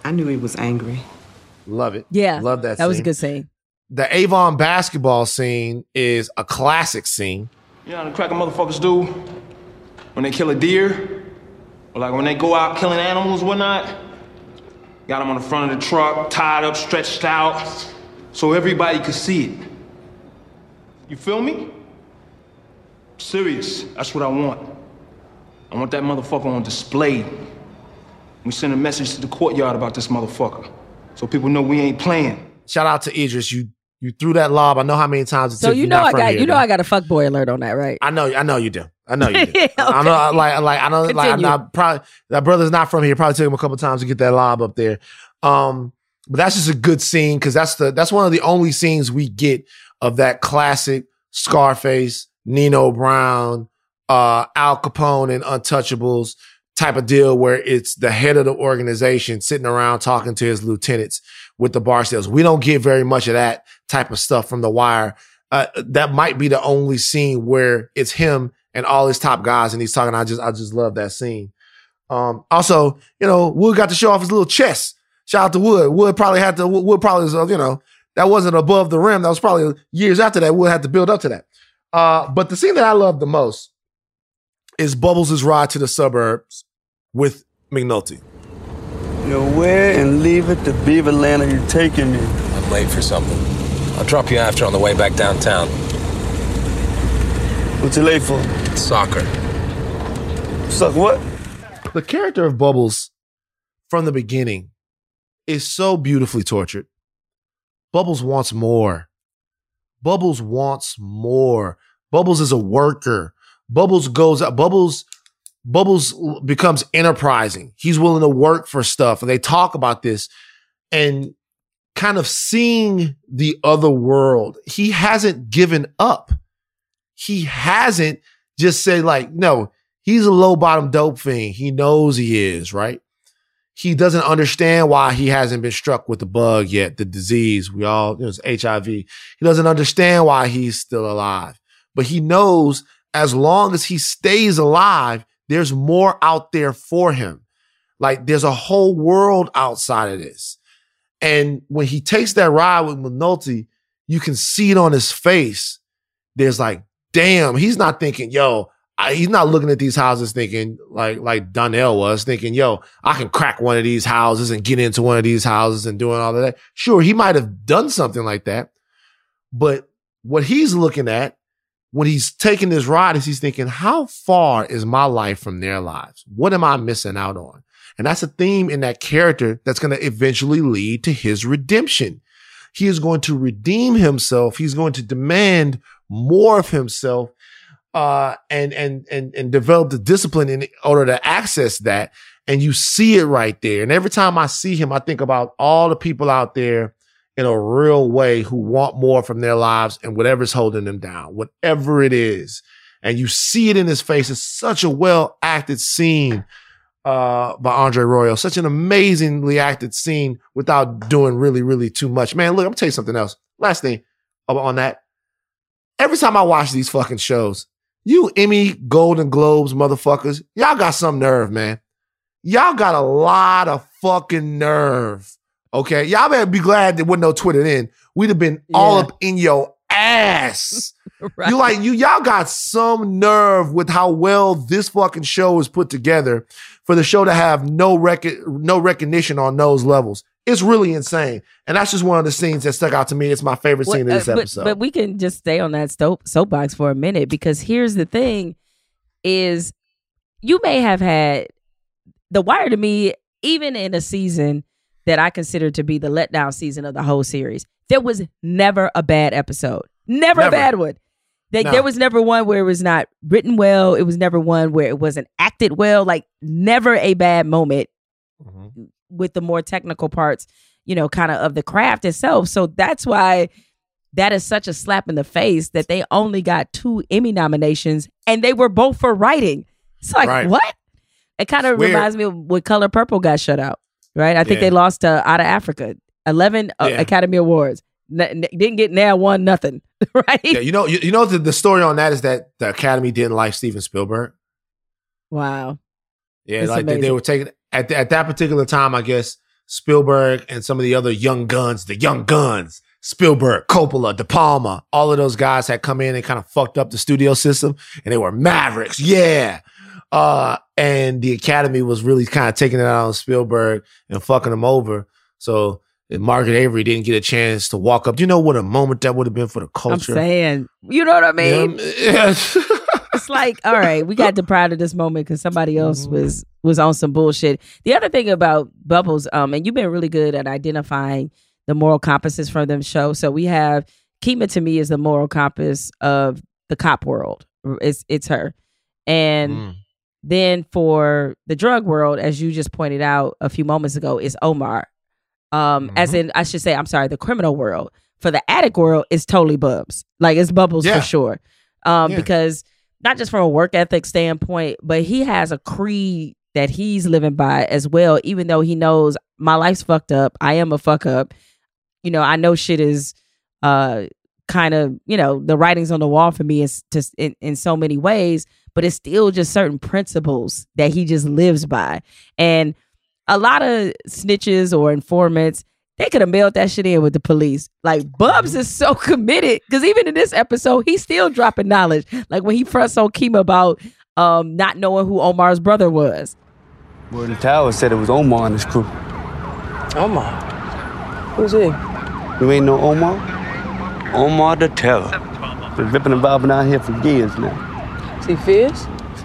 I knew he was angry. Love it. Yeah. Love that That was a good scene. The Avon basketball scene is a classic scene. You know how the cracker motherfuckers do when they kill a deer? Or like when they go out killing animals, whatnot? Got them on the front of the truck, tied up, stretched out, so everybody could see it. You feel me? Serious. That's what I want. I want that motherfucker on display. We send a message to the courtyard about this motherfucker, so people know we ain't playing. Shout out to Idris. You you threw that lob. I know how many times it So took you you know not I from got here, you know though. I got a fuck boy alert on that, right? I know, I know you do. I know you do. [laughs] Okay. I know, like, like, I know, like, I'm Continue. not probably that brother's not from here. Probably took him a couple times to get that lob up there. Um, but that's just a good scene because that's the that's one of the only scenes we get of that classic Scarface, Nino Brown, uh, Al Capone, and Untouchables type of deal where it's the head of the organization sitting around talking to his lieutenants with the bar sales. We don't get very much of that type of stuff from The Wire. Uh, that might be the only scene where it's him and all his top guys and he's talking. I just, I just love that scene. Um, also, you know, Wood got to show off his little chest. Shout out to Wood. Wood probably had to, Wood probably was, uh, you know, that wasn't above the rim. That was probably years after that. Wood had to build up to that. Uh, but the scene that I love the most is Bubbles' ride to the suburbs with McNulty. Nowhere and leave it to Beaverland are you taking me? I'm late for something. I'll drop you after on the way back downtown. What's you late for? Soccer. Suck what? The character of Bubbles from the beginning is so beautifully tortured. Bubbles wants more. Bubbles wants more. Bubbles is a worker. Bubbles goes out. Bubbles, Bubbles becomes enterprising. He's willing to work for stuff. And they talk about this and kind of seeing the other world. He hasn't given up. He hasn't just said, like, no, he's a low bottom dope fiend. He knows he is, right? He doesn't understand why he hasn't been struck with the bug yet, the disease. We all, know, it's HIV. He doesn't understand why he's still alive, but he knows as long as he stays alive, there's more out there for him. Like there's a whole world outside of this. And when he takes that ride with McNulty, you can see it on his face. There's like, damn, he's not thinking, yo, I, he's not looking at these houses thinking like like Donnell was thinking, yo, I can crack one of these houses and get into one of these houses and doing all of that. Sure, he might have done something like that, but what he's looking at when he's taking this ride is he's thinking, how far is my life from their lives? What am I missing out on? And that's a theme in that character that's going to eventually lead to his redemption. He is going to redeem himself. He's going to demand more of himself uh, and and and and develop the discipline in order to access that. And you see it right there. And every time I see him, I think about all the people out there in a real way who want more from their lives and whatever's holding them down, whatever it is. And you see it in his face. It's such a well acted scene uh, by Andre Royo. Such an amazingly acted scene without doing really, really too much. Man, look, I'm gonna tell you something else. Last thing on that. Every time I watch these fucking shows, you Emmy Golden Globes motherfuckers, y'all got some nerve, man. Y'all got a lot of fucking nerve Okay, y'all better be glad there wasn't no Twitter then. We'd have been all up in your ass. [laughs] Right. You like you y'all got some nerve with how well this fucking show is put together for the show to have no rec- no recognition on those levels. It's really insane, and that's just one of the scenes that stuck out to me. It's my favorite Well, scene of uh, this but, episode. But we can just stay on that soap soapbox for a minute because here's the thing: is you may have had the wire to me, even in a season that I consider to be the letdown season of the whole series. There was never a bad episode, never, a bad one. Like No. there was never one where it was not written well. It was never one where it wasn't acted well. Like never a bad moment Mm-hmm. with the more technical parts, you know, kind of of the craft itself. So that's why that is such a slap in the face that they only got two Emmy nominations and they were both for writing. It's like, Right. what? It kind of reminds me of when Color Purple got shut out, right? I think Yeah. they lost to Out of Africa, 11 uh, Yeah. Academy Awards. N- didn't get now one nothing, [laughs] right? yeah, you know, you, you know the, the story on that is that the Academy didn't like Steven Spielberg. Wow. Yeah, It's like they, they were taking at th- at that particular time. I guess Spielberg and some of the other young guns, the young guns, Spielberg, Coppola, De Palma, all of those guys had come in and kind of fucked up the studio system, and they were mavericks. Yeah. Uh, and the Academy was really kind of taking it out on Spielberg and fucking him over. So and Margaret Avery didn't get a chance to walk up. Do you know what a moment that would have been for the culture. I'm saying, you know what I mean? Yeah. [laughs] it's like, all right, we got deprived of this moment because somebody else Mm-hmm. was was on some bullshit. The other thing about Bubbles, um, and you've been really good at identifying the moral compasses for them show. So we have Kima to me is the moral compass of the cop world. It's it's her. And Mm. then for the drug world, as you just pointed out a few moments ago, is Omar. Um, as Mm-hmm. in I should say, I'm sorry, the criminal world. For the addict world, it's totally Bubs. Like it's Bubbles Yeah. for sure. Um, Yeah. because not just from a work ethic standpoint, but he has a creed that he's living by as well, even though he knows my life's fucked up. I am a fuck up. You know, I know shit is uh kind of, you know, the writings on the wall for me is just in, in so many ways, but it's still just certain principles that he just lives by. And a lot of snitches or informants, they could have mailed that shit in with the police. Like Bubs is so [laughs] committed because even in this episode, he's still dropping knowledge. Like when he first told Kima about um, not knowing who Omar's brother was. Well, the tower said it was Omar and his crew. Omar. Who's he? You ain't no Omar? Omar the Terror. Been ripping and bobbing out here for years now. Is he fierce?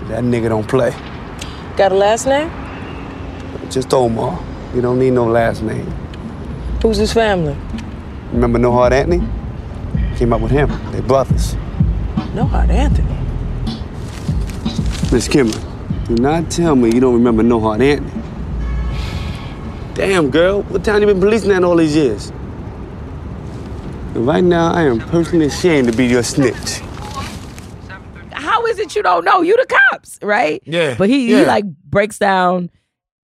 That nigga don't play. Got a last name? Just Omar. You don't need no last name. Who's his family? Remember No Hard Anthony? Came up with him. They brothers. No Hard Anthony. Miss Kimberly, do not tell me you don't remember No Hard Anthony. Damn, girl, what time you been policing that all these years? And right now, I am personally ashamed to be your snitch. How is it you don't know? You the cops, right? Yeah, But he, he like breaks down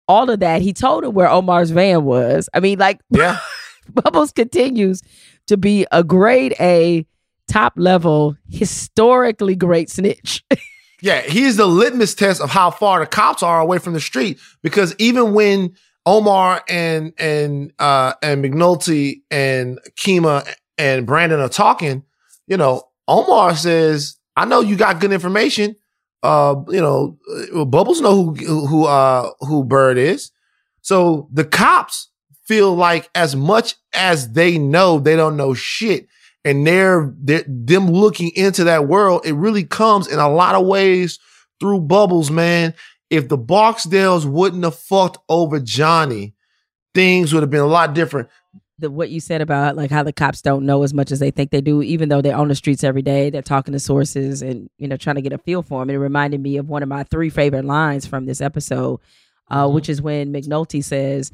all of that. He told him where Omar's van was. I mean, like Yeah. [laughs] Bubbles continues to be a grade A, top level, historically great snitch. [laughs] Yeah, he's the litmus test of how far the cops are away from the street. Because even when Omar and and uh and McNulty and Kima and Brandon are talking, you know, Omar says, "I know you got good information. Uh, you know, Bubbles know who who uh who Bird is. So the cops feel like as much as they know, they don't know shit. And they're, they're them looking into that world. It really comes in a lot of ways through Bubbles, man. If the Barksdales wouldn't have fucked over Johnny, things would have been a lot different. The what you said about like how the cops don't know as much as they think they do, even though they're on the streets every day, they're talking to sources and you know trying to get a feel for them. It reminded me of one of my three favorite lines from this episode, uh, which is when McNulty says,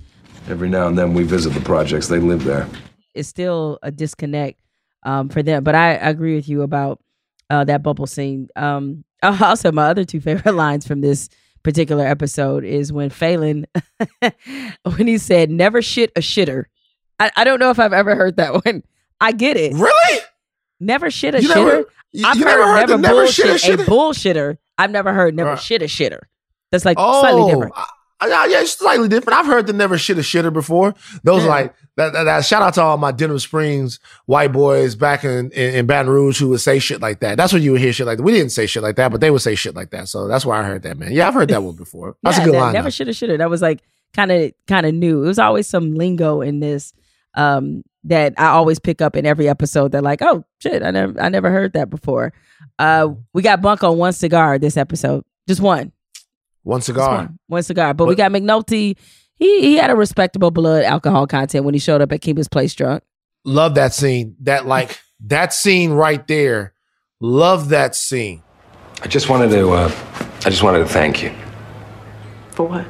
Every now and then we visit the projects. They live there. "It's still a disconnect um, for them." But I, I agree with you about uh, that bubble scene. Um, [laughs] also, my other two favorite lines from this particular episode is when Phelan, [laughs] when he said, "Never shit a shitter." I, I don't know if I've ever heard that [laughs] one. I get it. Really? Never shit a You shitter. never- you- I've you heard, never heard never, never shit a bullshit a bullshitter. I've never heard never Right. shit a shitter. That's like slightly Oh, different. I, Uh, Yeah, it's slightly different. I've heard the never shit a shitter before. Those Yeah. like that, that, that- Shout out to all my Denham Springs white boys back in, in in Baton Rouge who would say shit like that. That's when you would hear shit like that. We didn't say shit like that, but they would say shit like that. So that's why I heard that, man. Yeah, I've heard that one before. That's Yeah, a good that line. Never though. shoulda shoulda. That was like kind of kind of new. It was always some lingo in this um that I always pick up in every episode. That like, oh shit, I never I never heard that before. Uh, we got Bunk on one cigar this episode, just one. One cigar. one, one cigar. But we got McNulty. He he had a respectable blood alcohol content when he showed up at Kima's place drunk. Love that scene. That like [laughs] that scene right there. Love that scene. I just wanted to, uh, I just wanted to thank you For what?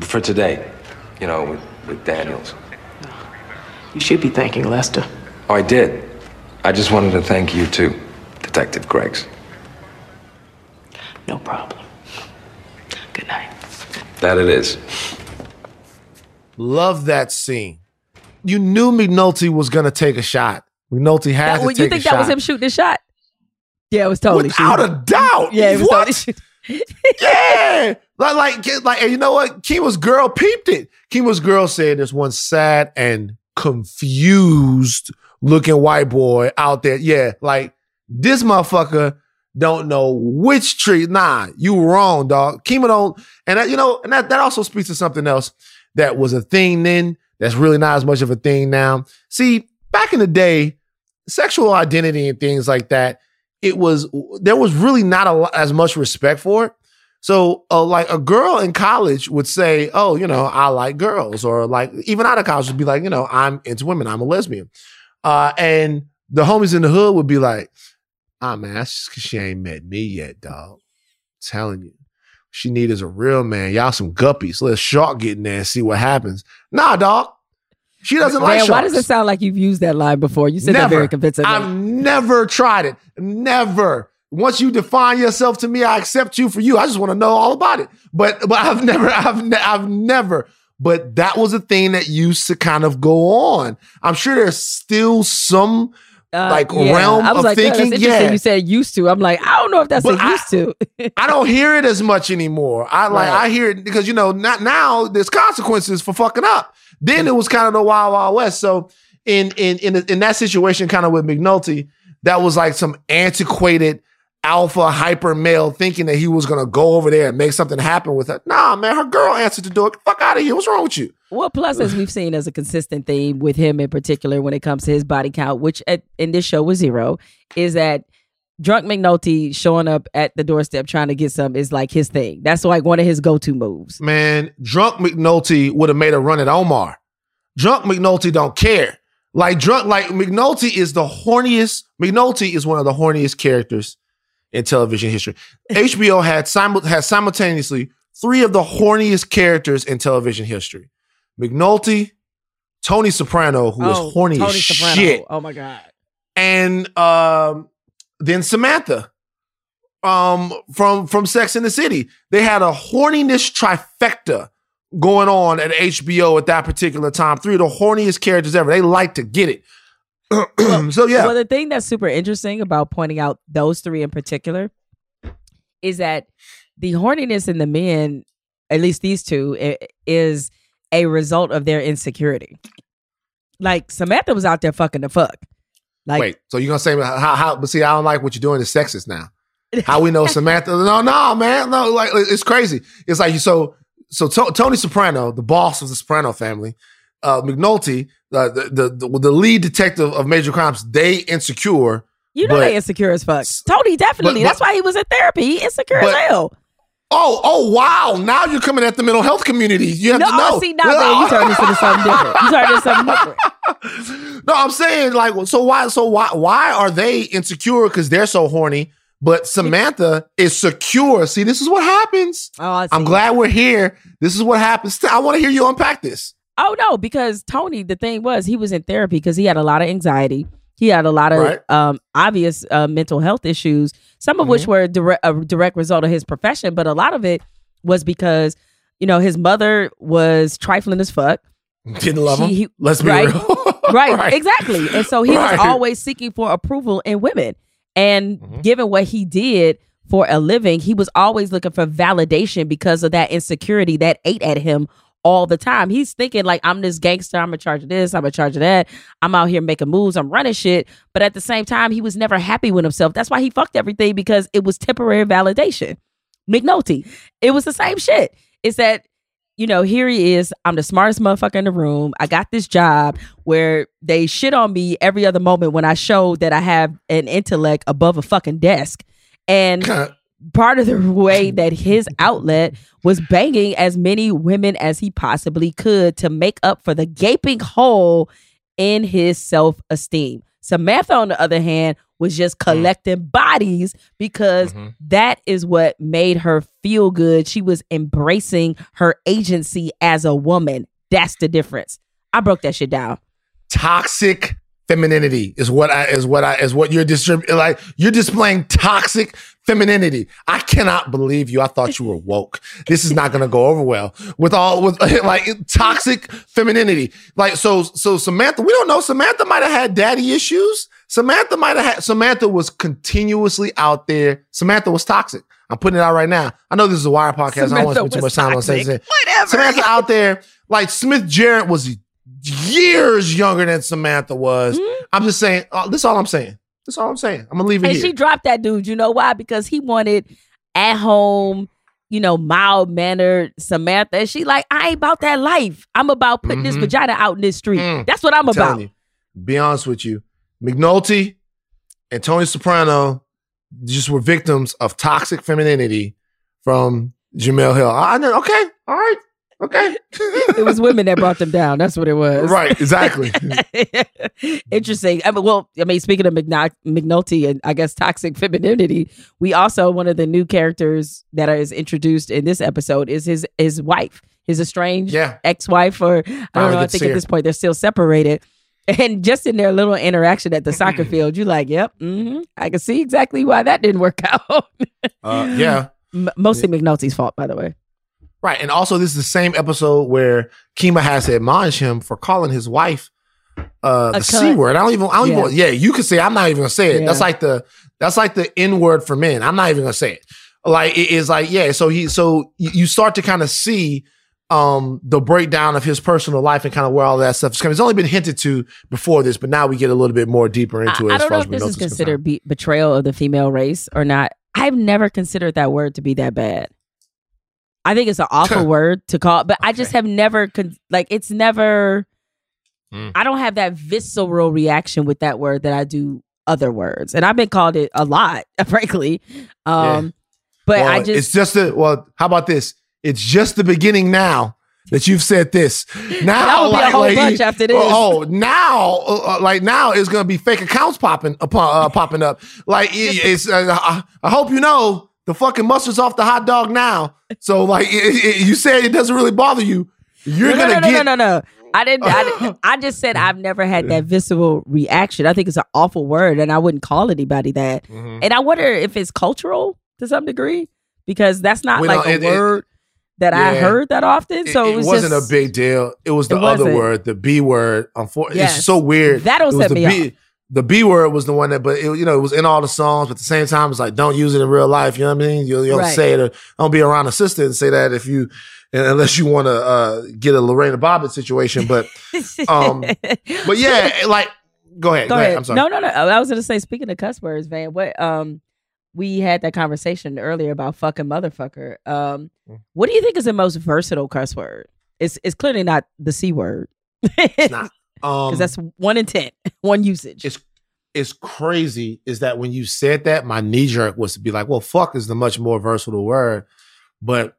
for today. You know, with, with Daniels. You should be thanking Lester. Oh, I did. I just wanted to thank you too, Detective Greggs. No problem. Good night. That it is. Love that scene. You knew McNulty was gonna take a shot. McNulty had That- to well, take you think a that shot. was him shooting the shot? Yeah, it was totally Without shooting. a doubt. Yeah, it was What? totally [laughs] yeah. Like, like, like, and you know what? Kima's girl peeped it. Kima's girl said there's one sad and confused looking white boy out there. Yeah, like this motherfucker don't know which tree. Nah, you wrong, dog. Kima don't, and that, you know, and that, that also speaks to something else that was a thing then that's really not as much of a thing now. See, back in the day, sexual identity and things like that, it was there was really not a, as much respect for it. So, uh, like a girl in college would say, "Oh, you know, I like girls," or like even out of college would be like, "You know, I'm into women. I'm a lesbian," uh, and the homies in the hood would be like, "Ah, man, that's just because she ain't met me yet, dog. telling you, she need is a real man. Y'all some guppies. Let shark get in there and see what happens." Nah, dog. She doesn't like sharks. why does it sound like you've used that line before? You said that very convincingly. I've never tried it. Never. Once you define yourself to me, I accept you for you. I just want to know all about it. But but I've [laughs] never, I've ne- I've never. But that was a thing that used to kind of go on. I'm sure there's still some Uh, like yeah. realm I was of like, thinking. Yeah, You said used to. I'm like, I don't know if that's But I- used to. [laughs] I don't hear it as much anymore. I like Right. I hear it because you know not now there's consequences for fucking up. Then it was kind of the wild wild west. So in in in in that situation, kind of with McNulty, that was like some antiquated alpha hyper male thinking that he was gonna go over there and make something happen with her. Nah, man, her girl answered the door. Get the fuck out of here. What's wrong with you? Well, plus, as [laughs] we've seen as a consistent theme with him in particular when it comes to his body count, which at, in this show was zero, is that drunk McNulty showing up at the doorstep trying to get some is like his thing. That's like one of his go to moves. Man, drunk McNulty would have made a run at Omar. Drunk McNulty don't care. Like drunk, like McNulty is the horniest. McNulty is one of the horniest characters in television history. HBO had had simultaneously three of the horniest characters in television history: McNulty, Tony Soprano, who was Oh, horny Tony as Soprano. shit, Oh my God. and um, then Samantha um, from from Sex in the City. They had a horniness trifecta going on at HBO at that particular time. Three of the horniest characters ever. They like to get it. [clears throat] so yeah, Well, the thing that's super interesting about pointing out those three in particular is that the horniness in the men, at least these two, is a result of their insecurity. Like Samantha was out there fucking the fuck. Like wait. So you're gonna say how how? But see, I don't like what you're doing. Is sexist now. How we know [laughs] Samantha? No, no, man, no. Like it's crazy. It's like so. So To- Tony Soprano, the boss of the Soprano family, uh, McNulty, uh, the, the the lead detective of major crimes, they insecure. you know but- they insecure as fuck. Tony definitely. but- that's why he was in therapy. He insecure but- as hell. Oh, oh, wow! Now you're coming at the mental health community. You have No, to know. oh, see now man, you turned this into something different. You turned into something different. [laughs] no, I'm saying like, so why? So why? Why are they insecure? Because they're so horny. But Samantha is secure. See, this is what happens. Oh, I I'm glad we're here. This is what happens. I want to hear you unpack this. Oh no, because Tony, the thing was, he was in therapy because he had a lot of anxiety. He had a lot of Right. um, obvious uh, mental health issues, some of which were direct, a direct result of his profession, but a lot of it was because you know his mother was trifling as fuck. Didn't love She- him. he- Let's be right, real. [laughs] right, exactly. And so he Right. was always seeking for approval in women. And Mhm. given what he did for a living, he was always looking for validation because of that insecurity that ate at him all the time. He's thinking like I'm this gangster, I'm in charge of this, I'm in charge of that. I'm out here making moves, I'm running shit. But at the same time, he was never happy with himself. That's why he fucked everything because it was temporary validation. McNulty, it was the same shit. It's that you know, here he is. I'm the smartest motherfucker in the room. I got this job where they shit on me every other moment when I show that I have an intellect above a fucking desk. And [clears throat] part of the way that his outlet was banging as many women as he possibly could to make up for the gaping hole in his self esteem. Samantha, on the other hand, was just mm. collecting bodies because mm-hmm. that is what made her feel good. She was embracing her agency as a woman. That's the difference. I broke that shit down. toxic femininity is what I is what I is what you're distributing. Like you're displaying toxic femininity. I cannot believe you. I thought you were woke. This is not going to go over well with all with [laughs] like toxic femininity. Like so so Samantha. We don't know. Samantha might have had daddy issues. Samantha might have had. Samantha was continuously out there. Samantha was toxic. I'm putting it out right now. I know this is a wire podcast. I don't want to spend too much time on saying Whatever. Samantha out there, like Smith Jarrett was years younger than Samantha was. I'm just saying, uh, this is all I'm saying. That's all I'm saying. I'm gonna leave it And here. she dropped that dude. You know why? Because he wanted at home, you know, mild mannered Samantha. And she like, I ain't about that life. I'm about putting this Mhm. vagina out in this street. That's what I'm, I'm about. you. Be honest with you, McNulty and Tony Soprano just were victims of toxic femininity from Jemele Hill. I I know. Okay, all right, okay. it was women that brought them down. That's what it was. Right, exactly. [laughs] Interesting. I mean, well, I mean, speaking of McNu- McNulty and I guess toxic femininity, we also one of the new characters that is introduced in this episode is his his wife, his estranged Yeah. ex-wife, or I don't know. I think at this point they're still separated. [laughs] And just in their little interaction at the soccer field, you're like, "Yep, hmm I can see exactly why that didn't work [laughs] out." Uh, yeah. M- mostly McNulty's fault, by the way. Right. And also, this is the same episode where Kima has to admonish him for calling his wife uh, the A C word. I don't even, I don't Yeah. even, yeah, you can say, I'm not even gonna say it. Yeah. That's like the, that's like the N word for men. I'm not even gonna say it. Like, it is like, yeah. So he, so you start to kind of see um the breakdown of his personal life and kind of where all that stuff is coming. It's only been hinted to before this, but now we get a little bit more deeper into it I, I as don't far know as if we this know is considered be- betrayal of the female race or not. I've never considered that word to be that bad. I think it's an awful [laughs] word to call, but I just have never con- like it's never. Mm. I don't have that visceral reaction with that word that I do other words, and I've been called it a lot, [laughs] frankly. Um, But Well, I just it's just a well. How about this? It's just the beginning now that you've said this. [laughs] Now, That would be a like, whole like, bunch after this. Oh, oh, now, uh, uh, like now, it's gonna be fake accounts popping upon uh, popping up. Like it- it's. Uh, I hope you know the fucking mustard's off the hot dog now. So like it, it- you said, it doesn't really bother you. You're no, no, gonna no, get no, no, no. I didn't. I, didn't- [laughs] I just said I've never had that visceral reaction. I think it's an awful word, and I wouldn't call anybody that. Mm-hmm. And I wonder if it's cultural to some degree because that's not like don't- a it- it- word that I heard that often. So it, it was wasn't just, a big deal. It was the It other word, the B word. Unfortunately, Yes. it's so weird. That'll set me B, off. The B word was the one that, but it, you know, it was in all the songs. But at the same time, it's like don't use it in real life. You know what I mean? You, you don't Right. say it. Or don't be around a sister and say that if you, unless you want to uh, get a Lorena Bobbitt situation. But, [laughs] um, but yeah, like, go ahead. Go ahead. I'm sorry. No, no, no. I was gonna say, speaking of cuss words, man, what um we had that conversation earlier about fucking motherfucker. Um, Mm. what do you think is the most versatile cuss word? It's it's clearly not the c word. It's not. [laughs] because Um, that's one intent, [laughs] one usage. It's it's crazy is that when you said that, my knee jerk was to be like, well, fuck is the much more versatile word. But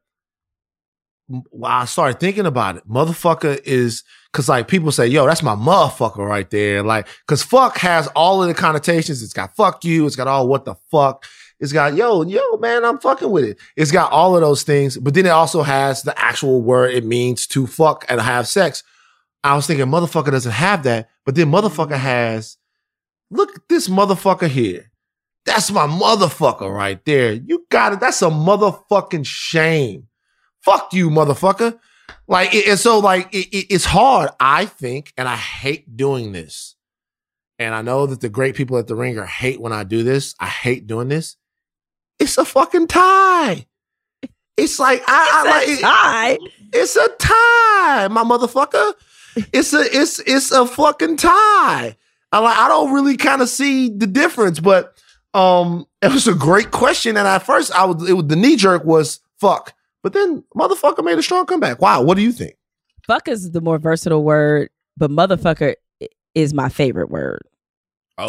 I started thinking about it, motherfucker is because like people say, yo, that's my motherfucker right there. Like, because fuck has all of the connotations. It's got fuck you, it's got all what the fuck. It's got yo, yo, man, I'm fucking with it. It's got all of those things, but then it also has the actual word it means to fuck and have sex. I was thinking motherfucker doesn't have that, but then motherfucker mm-hmm. has look at this motherfucker here. That's my motherfucker right there. You got it. That's a motherfucking shame. Fuck you, motherfucker. Like, and so like it, it- it's hard, I think, and I hate doing this. And I know that the great people at the ringer hate when I do this. I hate doing this. it's a fucking tie. It's like I, I like It's a it- tie. It's a tie, my motherfucker. It's a it's it's a fucking tie. I like I don't really kind of see the difference, but um, it was a great question. And at first, I was it was the knee jerk was fuck, but then motherfucker made a strong comeback. Wow, what do you think? Fuck is the more versatile word, but motherfucker is my favorite word.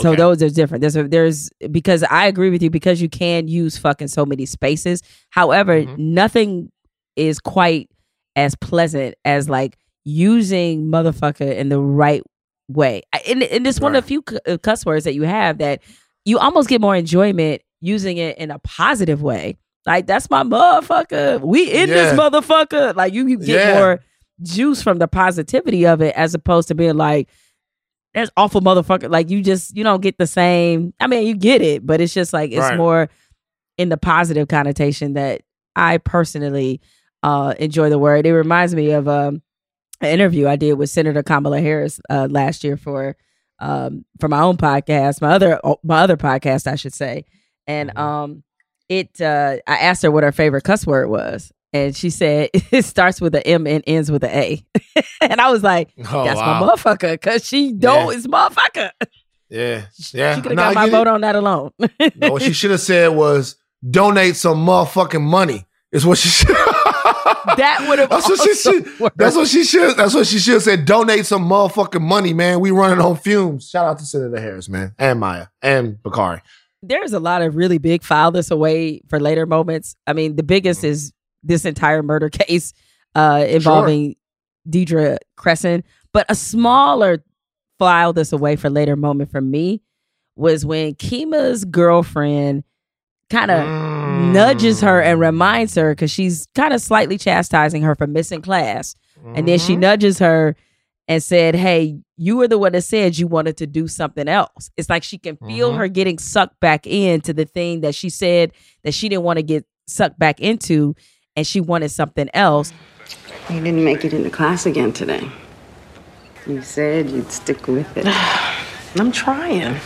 So those are different. There's a, there's because I agree with you because you can use fuck in so many spaces. However, Mhm. nothing is quite as pleasant as like using motherfucker in the right way. And, and it's one of the few uh, cuss words that you have that you almost get more enjoyment using it in a positive way. Like that's my motherfucker. We in this motherfucker. Like you, you get Yeah. more juice from the positivity of it as opposed to being like that's awful motherfucker. Like you just you don't get the same. I mean, you get it, but it's just like it's Right. more in the positive connotation that I personally uh enjoy the word. It reminds me of um an interview I did with Senator Kamala Harris uh last year for um for my own podcast, my other oh, my other podcast, I should say. And Mm-hmm. um it uh I asked her what her favorite cuss word was. And she said [laughs] it starts with an M and ends with an A. [laughs] and I was like, Oh, that's wow. my motherfucker, cause she know it's motherfucker. Yeah, yeah. She could have I got my vote on that alone. No, what she should have said was donate some motherfucking money. Is what she [laughs] should. That would have That's what she also should. That's what she should. That's what she should have said. Donate some motherfucking money, man. We running on fumes. Shout out to Senator Harris, man, and Maya and Bakari. There's a lot of really big file this away for later moments. I mean, the Mm-hmm. biggest is this entire murder [laughs] case uh involving Deirdre Kresson, but a smaller file this away for later moment for me was when Kima's girlfriend kind of nudges her and reminds her because she's kind of slightly chastising her for missing class. And then she nudges her and said, Hey, you were the one that said you wanted to do something else. It's like she can feel Mhm. her getting sucked back into the thing that she said that she didn't want to get sucked back into and she wanted something else. You didn't make it into class again today. You said you'd stick with it. [sighs] I'm trying.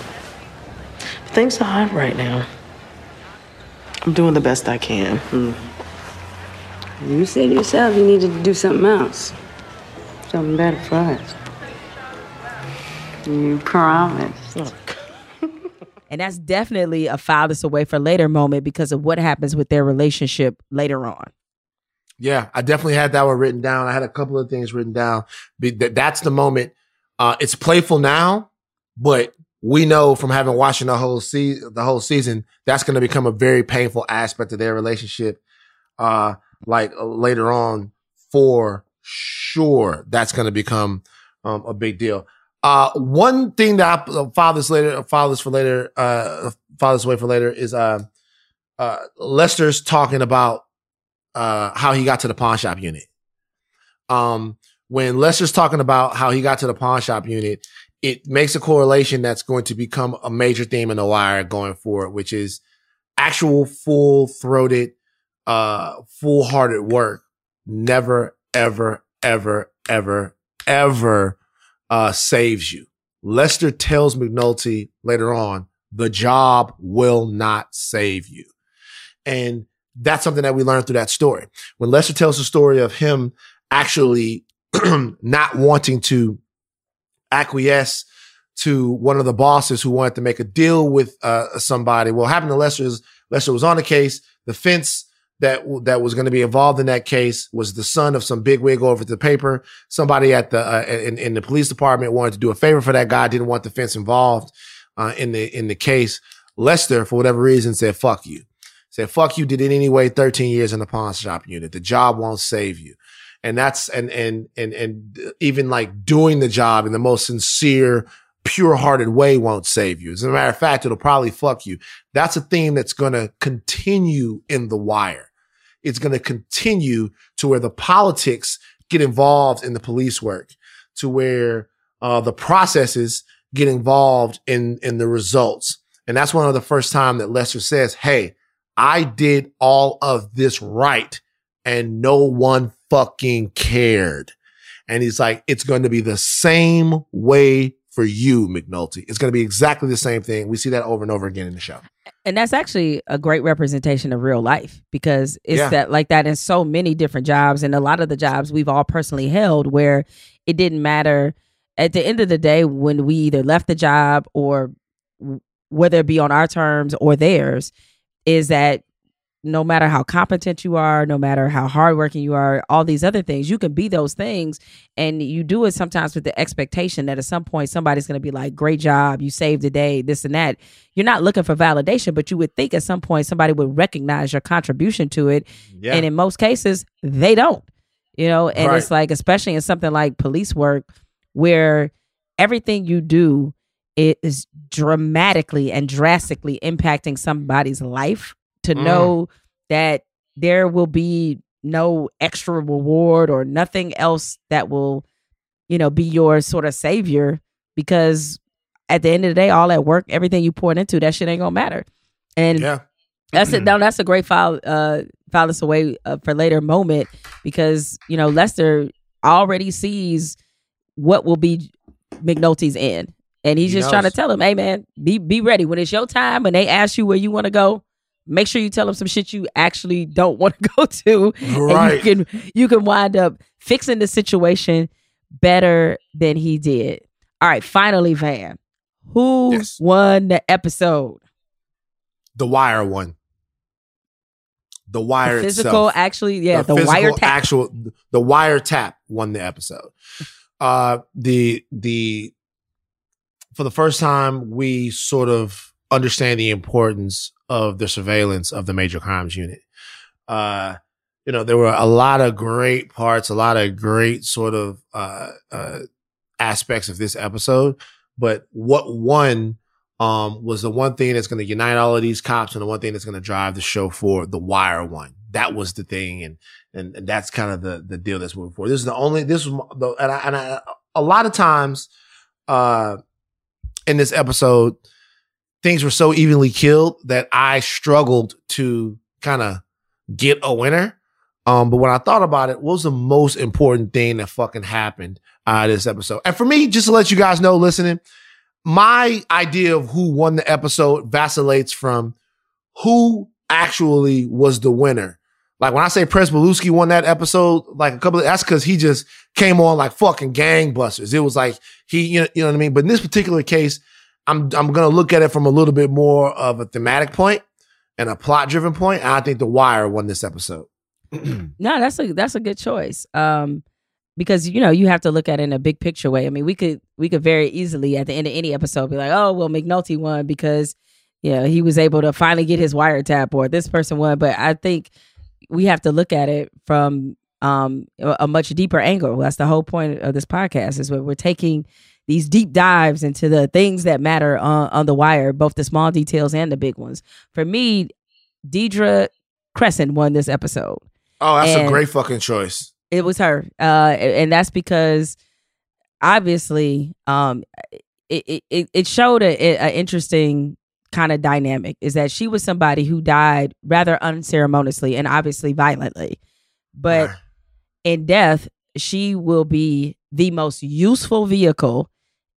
Things are hard right now. I'm doing the best I can. You said to yourself you needed to do something else. Something better for us. You promised. [laughs] And that's definitely a file this away for later moment because of what happens with their relationship later on. Yeah, I definitely had that one written down. I had a couple of things written down. Be- That's the moment. Uh, it's playful now, but we know from having watching the whole se- the whole season, that's going to become a very painful aspect of their relationship. Uh, like uh, later on, for sure, that's going to become um, a big deal. Uh, one thing that I uh, file this later, file this for later, uh, file this away for later is uh, uh, Lester's talking about uh, how he got to the pawn shop unit. Um, when Lester's talking about how he got to the pawn shop unit, it makes a correlation that's going to become a major theme in the wire going forward, which is actual full throated, uh, full hearted work. Never, ever, ever, ever, ever, uh, saves you. Lester tells McNulty later on, the job will not save you. And that's something that we learned through that story. When Lester tells the story of him actually [clears throat] not wanting to acquiesce to one of the bosses who wanted to make a deal with uh, somebody. What happened to Lester is Lester was on the case. The fence that that was going to be involved in that case was the son of some big wig over at the paper. Somebody at the uh, in, in the police department wanted to do a favor for that guy. Didn't want the fence involved uh, in the in the case. Lester, for whatever reason, said "fuck you." Said "fuck you." Did it anyway. Thirteen years in the pawn shop unit. The job won't save you and that's and and and and even like doing the job in the most sincere pure-hearted way won't save you. As a matter of fact it'll probably fuck you. That's a theme that's going to continue in the wire. It's going to continue to where the politics get involved in the police work to where uh, the processes get involved in in the results. And that's one of the first time that lester says hey i did all of this right and no one fucking cared. And he's like, it's going to be the same way for you, McNulty. It's going to be exactly the same thing. We see that over and over again in the show. And that's actually a great representation of real life because it's Yeah. that like that in so many different jobs and a lot of the jobs we've all personally held where it didn't matter at the end of the day when we either left the job or whether it be on our terms or theirs is that no matter how competent you are, no matter how hardworking you are, all these other things, you can be those things. And you do it sometimes with the expectation that at some point somebody's going to be like, great job, you saved the day, this and that. You're not looking for validation, but you would think at some point somebody would recognize your contribution to it. Yeah. And in most cases, they don't, you know, and Right. it's like, especially in something like police work where everything you do is dramatically and drastically impacting somebody's life to Mm. know that there will be no extra reward or nothing else that will you know be your sort of savior because at the end of the day all that work everything you poured into that shit ain't gonna matter and Yeah. that's it. Now that's a great file. Uh, file this away uh, for later moment because you know Lester already sees what will be McNulty's end, and he's He just trying to tell him, "Hey, man, be be ready when it's your time. When they ask you where you want to go, make sure you tell them some shit you actually don't want to [laughs] go to, Right. and you can you can wind up fixing the situation better than he did. All right, finally, Van, who won the episode? The Wire one. The Wire The physical, itself. actually, yeah, the, physical wire tap. actual the wire tap won the episode. Uh the the for the first time we sort of understand the importance of the surveillance of the major crimes unit. Uh you know, there were a lot of great parts, a lot of great sort of uh uh aspects of this episode, but what won um, was the one thing that's going to unite all of these cops and the one thing that's going to drive the show forward. The Wire one. That was the thing, and and, and that's kind of the the deal that's moving forward. This is the only. This was the and I, and I, a lot of times, uh, in this episode, things were so evenly killed that I struggled to kind of get a winner. Um, but when I thought about it, what was the most important thing that fucking happened uh this episode? And for me, just to let you guys know, listening, my idea of who won the episode vacillates from who actually was the winner. Like when I say Pryzbylewski won that episode, like a couple of that's because he just came on like fucking gangbusters. It was like he, you know, you know what I mean. But in this particular case, I'm I'm gonna look at it from a little bit more of a thematic point and a plot driven point. I think The Wire won this episode. [clears throat] No, that's a that's a good choice. Um, because you know you have to look at it in a big picture way. I mean, we could we could very easily at the end of any episode be like, oh well, McNulty won because you know he was able to finally get his wiretap, or this person won. But I think we have to look at it from um a, a much deeper angle. That's the whole point of this podcast is where we're taking these deep dives into the things that matter on, on the wire, both the small details and the big ones. For me, Deirdre Kresson won this episode. Oh, that's a great fucking choice. It was her, uh, and that's because obviously, um, it it it showed a, a interesting kind of dynamic. Is that she was somebody who died rather unceremoniously and obviously violently, but in death, she will be the most useful vehicle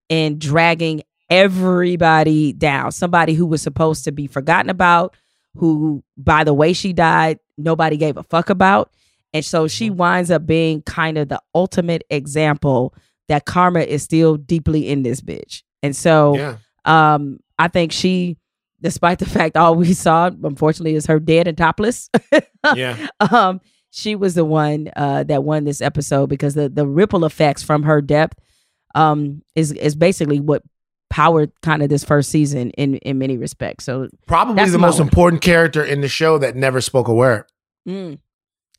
in dragging everybody down. Somebody who was supposed to be forgotten about, who by the way she died, nobody gave a fuck about. And so she winds up being kind of the ultimate example that karma is still deeply in this bitch. And so Yeah. um I think she despite the [laughs] fact all we saw unfortunately is her dead and topless. [laughs] Yeah. um she was the one uh that won this episode because the the ripple effects from her death um is is basically what powered kind of this first season in in many respects. So Probably the most winner. important character in the show that never spoke a word Mm.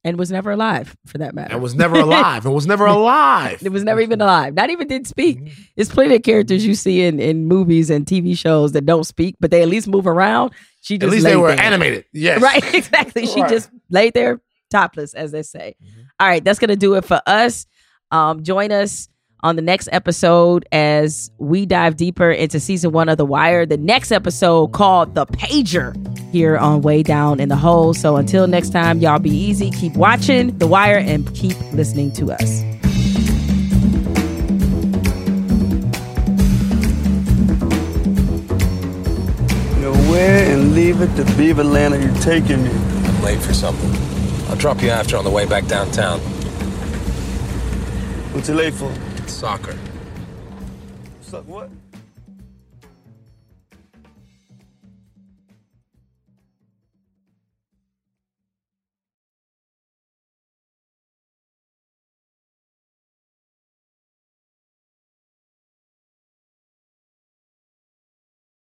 And was never alive for that matter. and was never [laughs] alive and was never alive. It was never even alive. Not even did speak. There's plenty of characters you see in, in movies and TV shows that don't speak, but they at least move around. She just At least they were there. animated. Yes. [laughs] Right, exactly. She Right. just laid there topless, as they say. All right, that's gonna do it for us. Um, join us on the next episode as we dive deeper into season one of The Wire. The next episode called The Pager here on Way Down in the Hole. So until next time, y'all be easy, keep watching The Wire, and keep listening to us. You're where and leave it to Beaver Land you're taking me. I'm late for something. I'll drop you after on the way back downtown. What's it late for? Soccer.